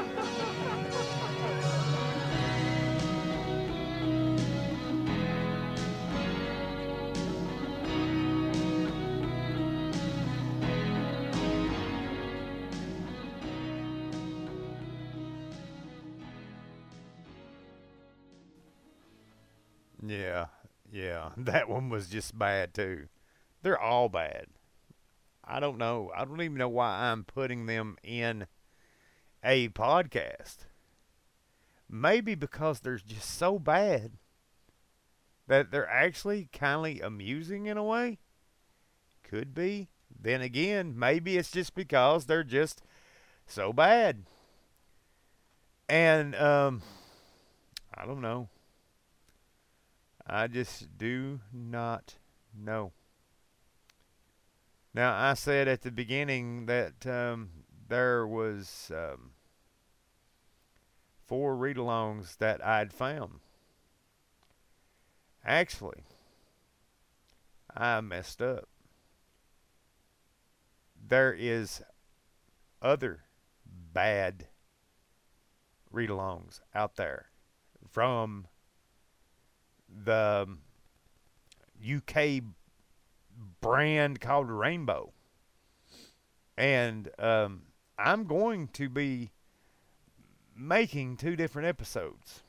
That one was just bad too. They're all bad. I don't know. I don't even know why I'm putting them in a podcast. Maybe because they're just so bad that they're actually kindly amusing in a way. Could be. Then again, maybe it's just because they're just so bad. And um I don't know. I just do not know. Now, I said at the beginning that um, there was um, four read-alongs that I'd found. Actually, I messed up. There is other bad read-alongs out there from the UK brand called Rainbow. And um, I'm going to be making two different episodes.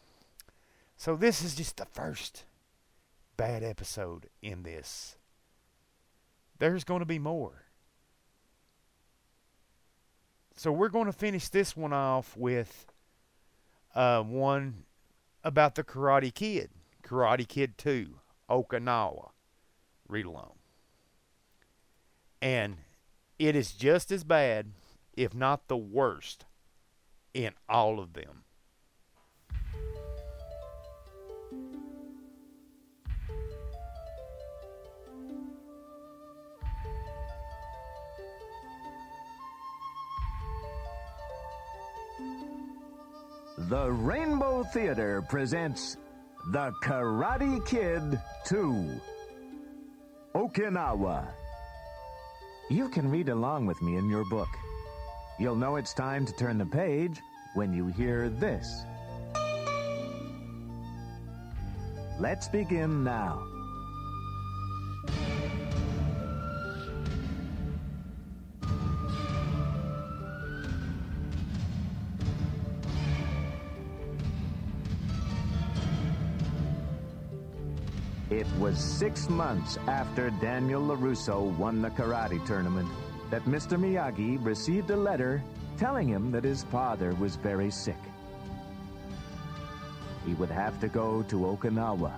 So this is just the first bad episode in this. There's going to be more. So we're going to finish this one off with uh, one about the Karate Kid, Karate Kid 2, Okinawa read along. And it is just as bad, if not the worst, in all of them. The Rainbow Theater presents The Karate Kid 2 Okinawa. You can read along with me in your book. You'll know it's time to turn the page when you hear this. Let's begin now. Was six months after Daniel LaRusso won the karate tournament that Mr. Miyagi received a letter telling him that his father was very sick. He would have to go to Okinawa.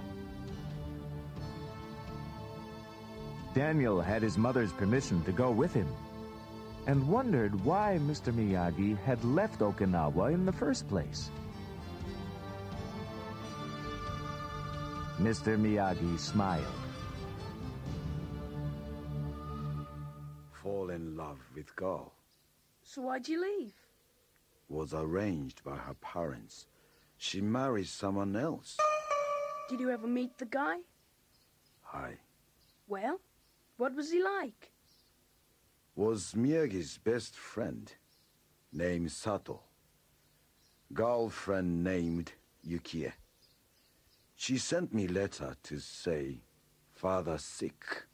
Daniel had his mother's permission to go with him and wondered why Mr. Miyagi had left Okinawa in the first place. Mr. Miyagi smiled. Fall in love with girl. So why'd you leave? Was arranged by her parents. She married someone else. Did you ever meet the guy? Hi. Well, what was he like? Was Miyagi's best friend. Named Sato. Girlfriend named Yukie. She sent me letter to say, father sick.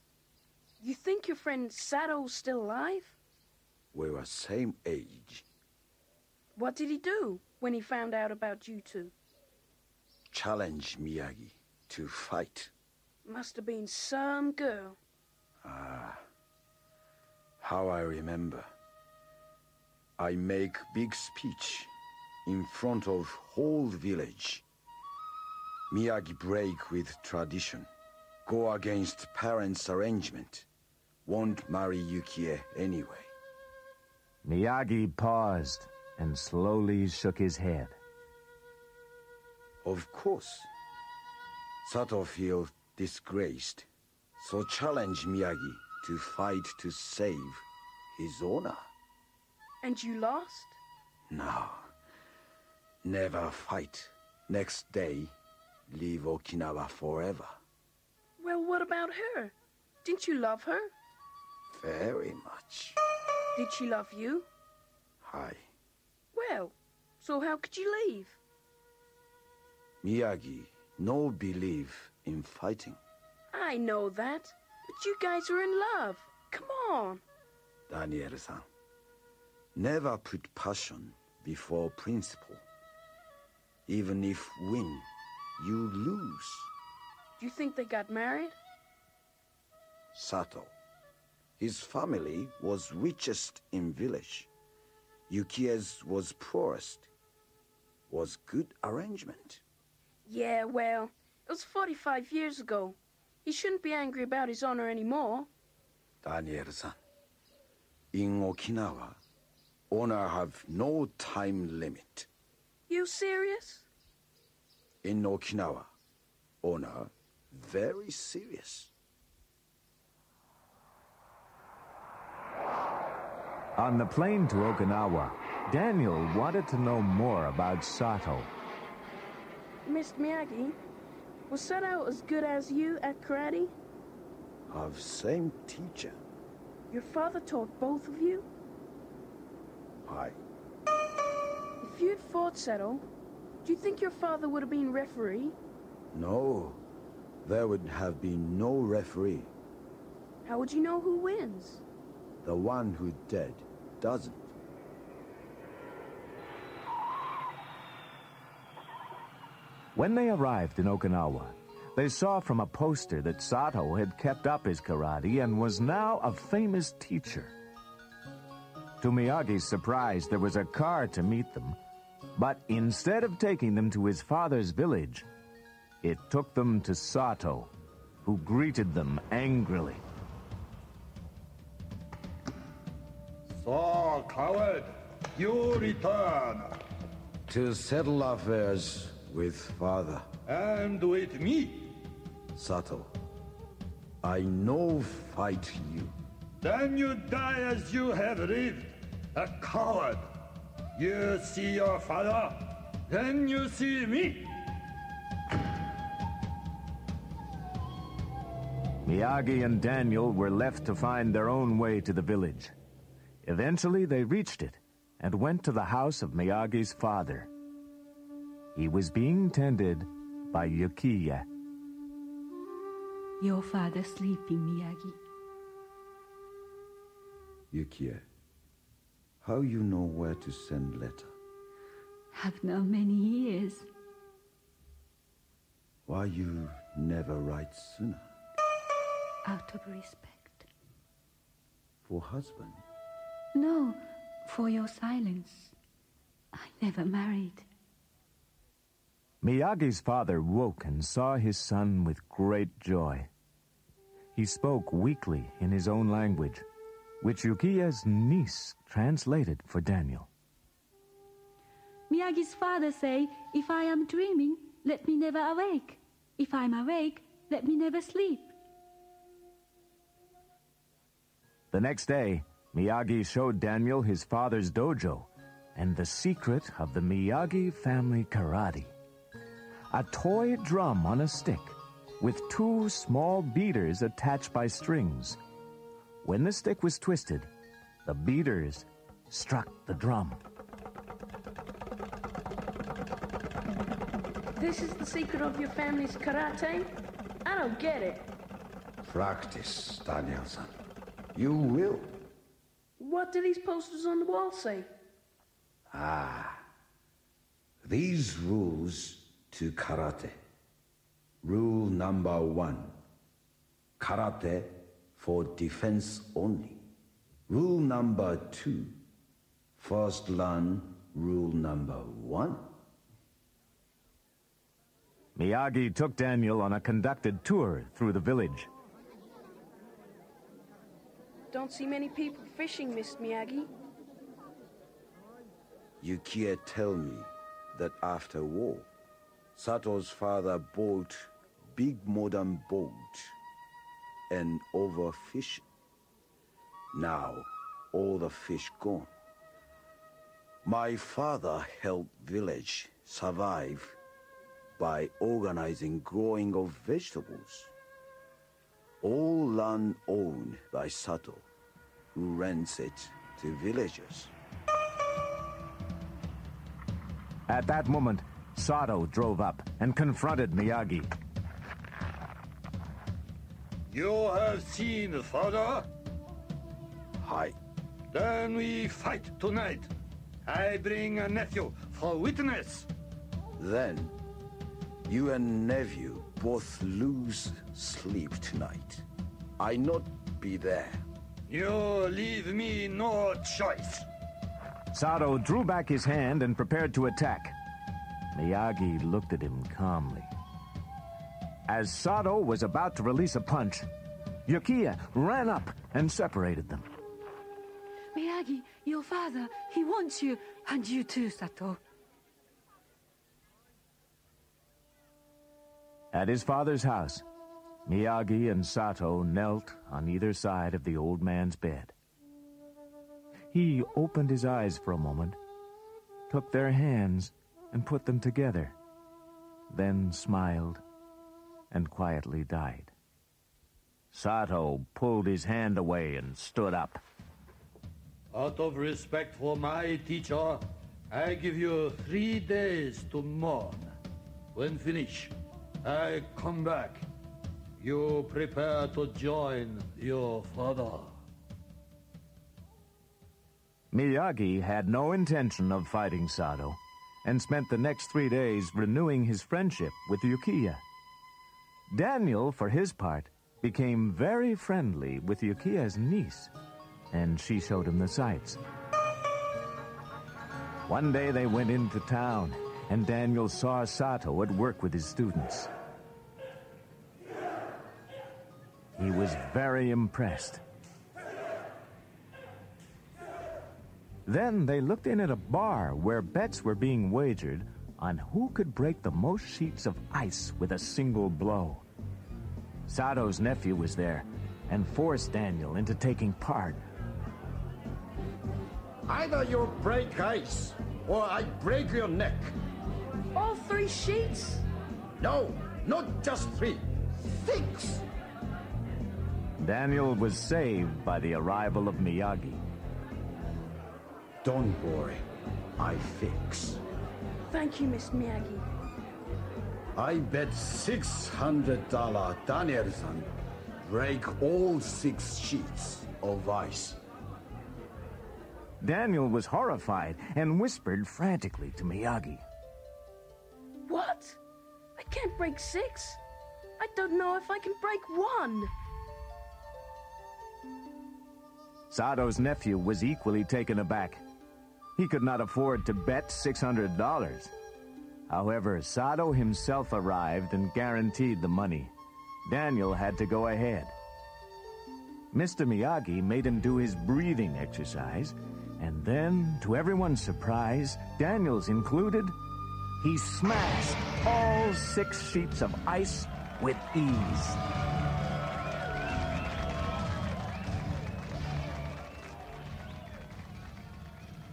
You think your friend Sato's still alive? We were same age. What did he do when he found out about you two? Challenge Miyagi to fight. Must have been some girl. Ah, how I remember. I make big speech in front of whole village. Miyagi break with tradition. Go against parents' arrangement. Won't marry Yukie anyway. Miyagi paused and slowly shook his head. Of course. Sato feel disgraced. So challenge Miyagi to fight to save his honor. And you lost? No. Never fight. Next day, leave Okinawa forever. Well, what about her? Didn't you love her? Very much. Did she love you? Hi. Well, so how could you leave? Miyagi, no believe in fighting. I know that, but you guys are in love. Come on. Daniel-san, never put passion before principle. Even if win, you lose. Do you think they got married? Sato. His family was richest in village. Yukie's was poorest. Was good arrangement. Yeah, well, it was 45 years ago. He shouldn't be angry about his honor anymore. Daniel-san, in Okinawa, honor have no time limit. You serious? In Okinawa, honor very serious. On the plane to Okinawa, Daniel wanted to know more about Sato. Mr. Miyagi, was Sato as good as you at karate? Have same teacher. Your father taught both of you? Hi. If you'd fought Sato, do you think your father would have been referee? No, there would have been no referee. How would you know who wins? The one who dead doesn't. When they arrived in Okinawa, they saw from a poster that Sato had kept up his karate and was now a famous teacher. To Miyagi's surprise, there was a car to meet them, but instead of taking them to his father's village, it took them to Sato, who greeted them angrily. So, coward, you return. To settle affairs with father. And with me. Sato, I no fight you. Then you die as you have lived, a coward. You see your father, then you see me. Miyagi and Daniel were left to find their own way to the village. Eventually, they reached it and went to the house of Miyagi's father. He was being tended by Yukie. Your father sleeping, Miyagi. Yukie, how you know where to send letter? Have known many years. Why you never write sooner? Out of respect. For husband? No, for your silence. I never married. Miyagi's father woke and saw his son with great joy. He spoke weakly in his own language, which Yukie's niece translated for Daniel. Miyagi's father say, if I am dreaming, let me never awake. If I'm awake, let me never sleep. The next day, Miyagi showed Daniel his father's dojo and the secret of the Miyagi family karate. A toy drum on a stick with two small beaters attached by strings. When the stick was twisted, the beaters struck the drum. This is the secret of your family's karate? I don't get it. Practice, Daniel-san. You will. What do these posters on the wall say? Ah. These rules to karate. Rule number one. Karate for defense only. Rule number two. First learn rule number one. Miyagi took Daniel on a conducted tour through the village. Don't see many people fishing, Miss Miyagi. Yukie tell me that after war, Sato's father bought big modern boat and overfish. Now, all the fish gone. My father helped village survive by organizing growing of vegetables. All land owned by Sato, who rents it to villagers. At that moment, Sato drove up and confronted Miyagi. You have seen father? Hi. Then we fight tonight. I bring a nephew for witness. Then, you and nephew both lose sleep tonight. I not be there. You leave me no choice. Sato drew back his hand and prepared to attack. Miyagi looked at him calmly. As Sato was about to release a punch, Yukie ran up and separated them. Miyagi, your father, he wants you, and you too, Sato. At his father's house, Miyagi and Sato knelt on either side of the old man's bed. He opened his eyes for a moment, took their hands, and put them together, then smiled and quietly died. Sato pulled his hand away and stood up. Out of respect for my teacher, I give you three days to mourn. When finished, I come back. You prepare to join your father. Miyagi had no intention of fighting Sato and spent the next three days renewing his friendship with Yukie. Daniel, for his part, became very friendly with Yukie's niece, and she showed him the sights. One day they went into town, and Daniel saw Sato at work with his students. He was very impressed. Then they looked in at a bar where bets were being wagered on who could break the most sheets of ice with a single blow. Sato's nephew was there and forced Daniel into taking part. Either you break ice, or I break your neck. All three sheets? No, not just three. Six! Daniel was saved by the arrival of Miyagi. Don't worry. I fix. Thank you, Miss Miyagi. I bet $600 Daniel-san break all six sheets of ice. Daniel was horrified and whispered frantically to Miyagi. What? I can't break six. I don't know if I can break one. Sato's nephew was equally taken aback. He could not afford to bet $600. However, Sato himself arrived and guaranteed the money. Daniel had to go ahead. Mr. Miyagi made him do his breathing exercise, and then, to everyone's surprise, Daniel's included, he smashed all six sheets of ice with ease.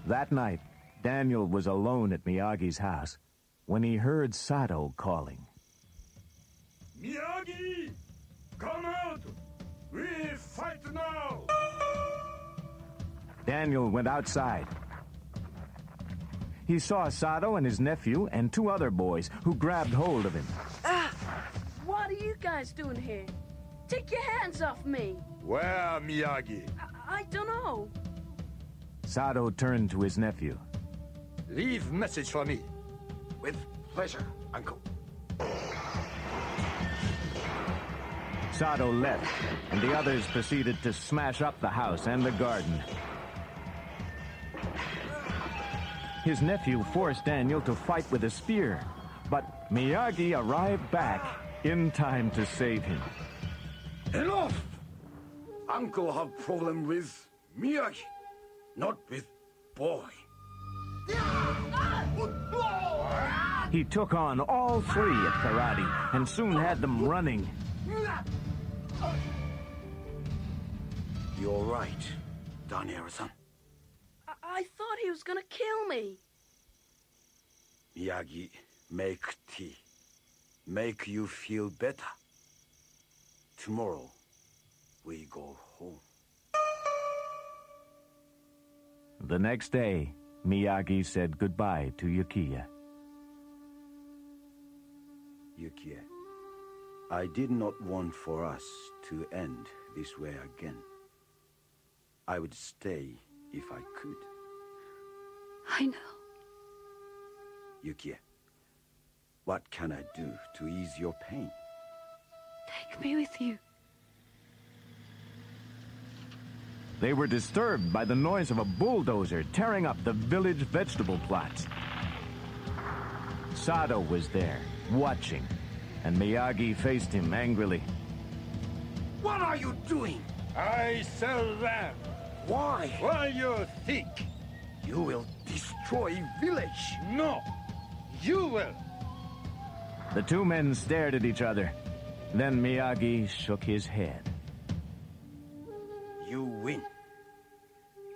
That night, Daniel was alone at Miyagi's house when he heard Sato calling. Miyagi! Come out! We fight now! Daniel went outside. He saw Sato and his nephew and two other boys who grabbed hold of him. Ah! What are you guys doing here? Take your hands off me! Where, Miyagi? I, I don't know. Sato turned to his nephew. Leave message for me. With pleasure, Uncle. Sato left, and the others proceeded to smash up the house and the garden. His nephew forced Daniel to fight with a spear, but Miyagi arrived back in time to save him. Enough! Uncle have problem with Miyagi, not with boy. He took on all three at karate and soon had them running. You're right, Daniel-san. I, I thought he was gonna kill me. Miyagi, make tea. Make you feel better. Tomorrow, we go The next day, Miyagi said goodbye to Yukie. Yukie, I did not want for us to end this way again. I would stay if I could. I know. Yukie, what can I do to ease your pain? Take me with you. They were disturbed by the noise of a bulldozer tearing up the village vegetable plots. Sato was there, watching, and Miyagi faced him angrily. What are you doing? I sell land. Why? Why you think? You will destroy village. No, you will. The two men stared at each other. Then Miyagi shook his head. You win.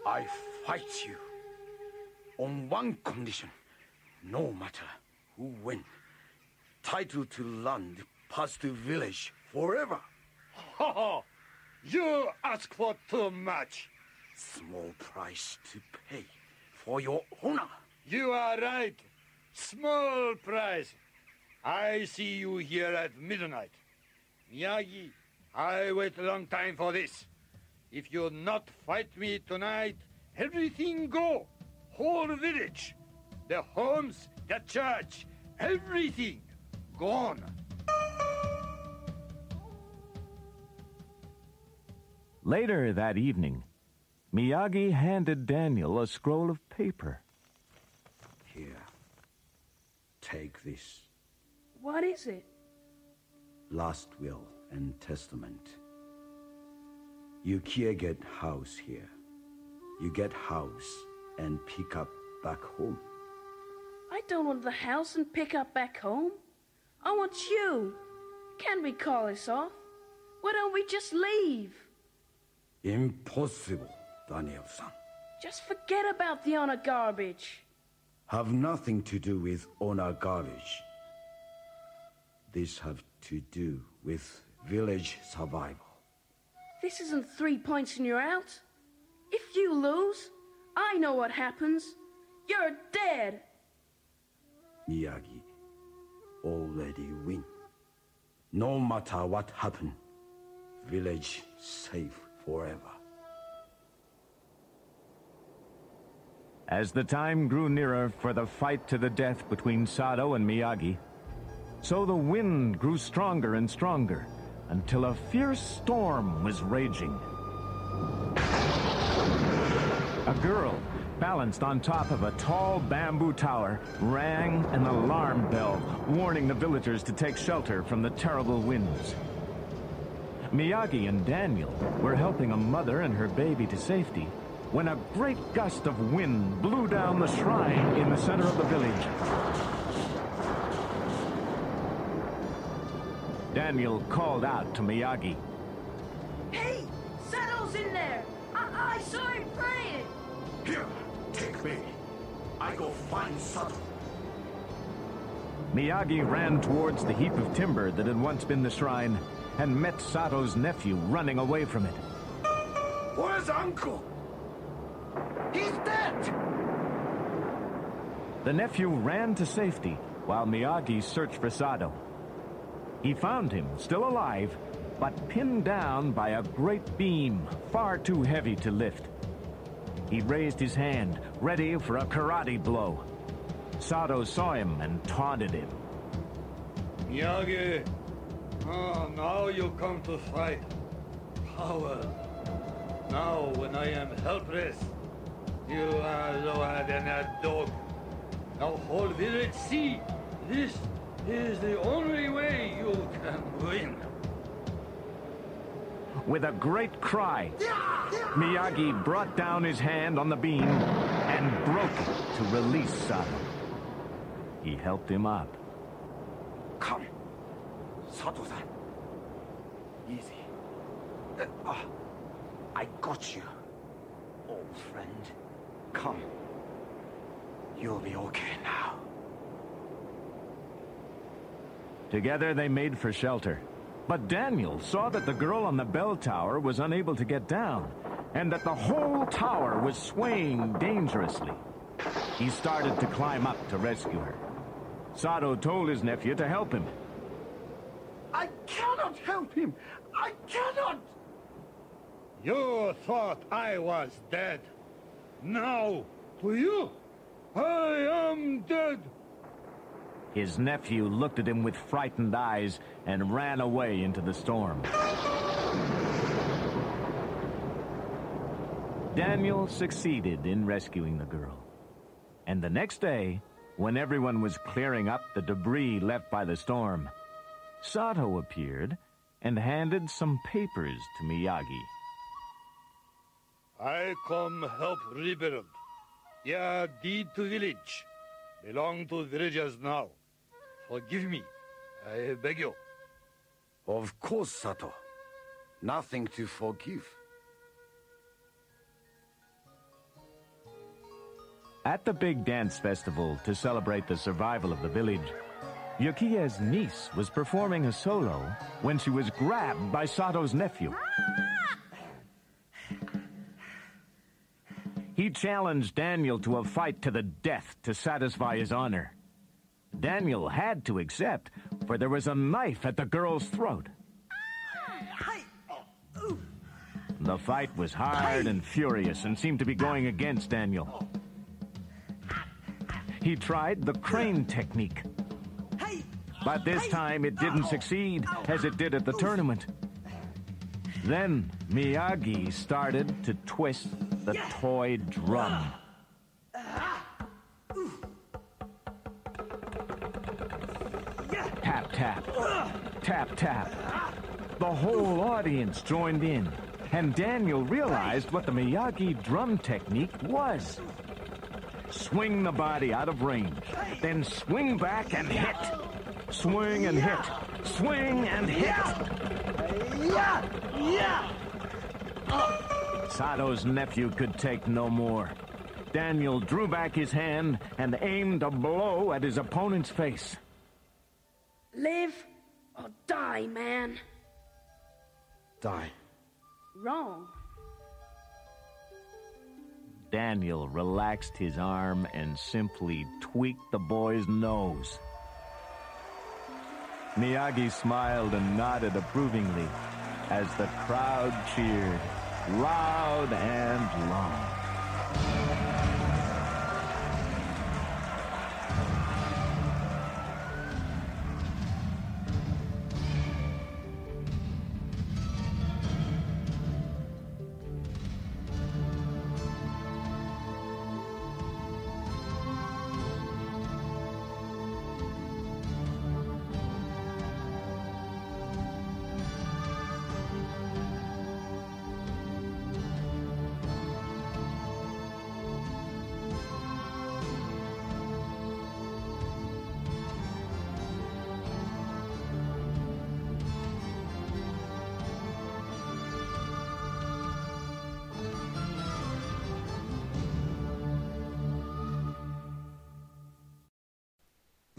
I fight you. On one condition. No matter who win. Title to land pass to village forever. Ha ha! You ask for too much. Small price to pay for your honor. You are right. Small price. I see you here at midnight. Miyagi, I wait a long time for this. If you not fight me tonight, everything go. Whole village. The homes, the church, everything gone. Later that evening, Miyagi handed Daniel a scroll of paper. Here. Take this. What is it? Last will and testament. You can't get house here. You get house and pick up back home. I don't want the house and pick up back home. I want you. Can we call this off? Why don't we just leave? Impossible, Daniel-san. Just forget about the honor garbage. Have nothing to do with honor garbage. This have to do with village survival. This isn't three points and you're out. If you lose, I know what happens. You're dead. Miyagi already win. No matter what happen, village safe forever. As the time grew nearer for the fight to the death between Sato and Miyagi, so the wind grew stronger and stronger until a fierce storm was raging. A girl, balanced on top of a tall bamboo tower, rang an alarm bell, warning the villagers to take shelter from the terrible winds. Miyagi and Daniel were helping a mother and her baby to safety when a great gust of wind blew down the shrine in the center of the village. Daniel called out to Miyagi. Hey, Sato's in there. I, I saw him praying. Here, take me. I go find Sato. Miyagi ran towards the heap of timber that had once been the shrine and met Sato's nephew running away from it. Where's Uncle? He's dead! The nephew ran to safety while Miyagi searched for Sato. He found him, still alive, but pinned down by a great beam, far too heavy to lift. He raised his hand, ready for a karate blow. Sato saw him and taunted him. Miyagi, oh, now you come to fight. Power. Now, when I am helpless, you are lower than a dog. Now, whole village see this is the only way you can win. With a great cry, Miyagi brought down his hand on the beam and broke it to release Sato. He helped him up. Come, Sato-san. Easy. Uh, ah, I got you, old friend. Come. You'll be okay now. Together they made for shelter. But Daniel saw that the girl on the bell tower was unable to get down, and that the whole tower was swaying dangerously. He started to climb up to rescue her. Sato told his nephew to help him. I cannot help him. I cannot. You thought I was dead. Now, to you, I am dead. His nephew looked at him with frightened eyes and ran away into the storm. Daniel succeeded in rescuing the girl. And the next day, when everyone was clearing up the debris left by the storm, Sato appeared and handed some papers to Miyagi. I come help rebuild. Yeah, deed to village. Belong to villagers now. Forgive me. I beg you. Of course, Sato. Nothing to forgive. At the big dance festival to celebrate the survival of the village, Yukie's niece was performing a solo when she was grabbed by Sato's nephew. He challenged Daniel to a fight to the death to satisfy his honor. Daniel had to accept, for there was a knife at the girl's throat. The fight was hard and furious and seemed to be going against Daniel. He tried the crane technique. But this time it didn't succeed, as it did at the tournament. Then Miyagi started to twist the toy drum. Tap, tap. Tap. The whole audience joined in, and Daniel realized what the Miyagi drum technique was. Swing the body out of range, then swing back and hit. Swing and hit. Swing and hit. Yeah! Yeah! Sato's nephew could take no more. Daniel drew back his hand and aimed a blow at his opponent's face. Live or die, man. Die. Wrong. Daniel relaxed his arm and simply tweaked the boy's nose. Miyagi smiled and nodded approvingly as the crowd cheered loud and long.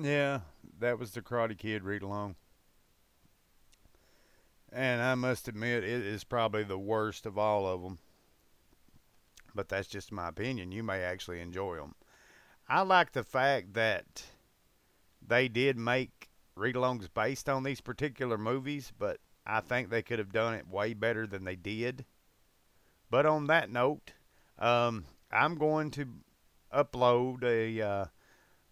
Yeah, that was the Karate Kid read along. And I must admit, it is probably the worst of all of them. But that's just my opinion. You may actually enjoy them. I like the fact that they did make read alongs based on these particular movies, but I think they could have done it way better than they did. But on that note, um, I'm going to upload a uh,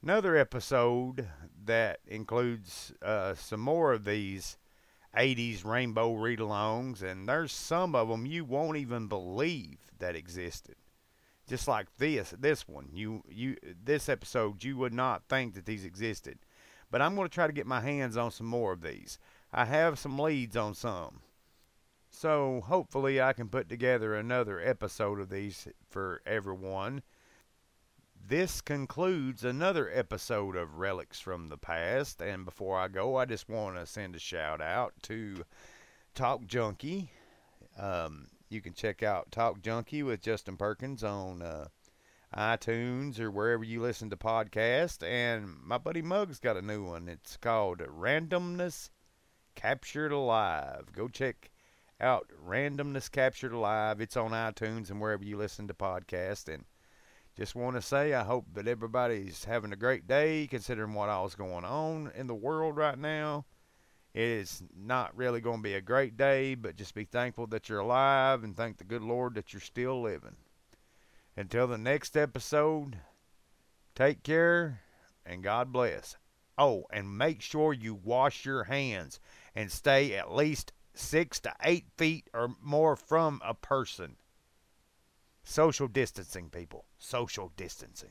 another episode that includes uh, some more of these 80s rainbow read-alongs and there's some of them you won't even believe that existed. Just like this this one you you this episode you would not think that these existed. But i'm going to try to get my hands on some more of these. I have some leads on some. So hopefully i can put together another episode of these for everyone this concludes another episode of Relics from the Past. And before I go, I just want to send a shout out to Talk Junkie. Um, you can check out Talk Junkie with Justin Perkins on uh, iTunes or wherever you listen to podcasts. And my buddy Mug's got a new one. It's called Randomness Captured Alive. Go check out Randomness Captured Alive. It's on iTunes and wherever you listen to podcasts. And just want to say I hope that everybody's having a great day considering what all's going on in the world right now. It is not really going to be a great day, but just be thankful that you're alive and thank the good Lord that you're still living. Until the next episode, take care and God bless. Oh, and make sure you wash your hands and stay at least six to eight feet or more from a person. Social distancing, people. Social distancing.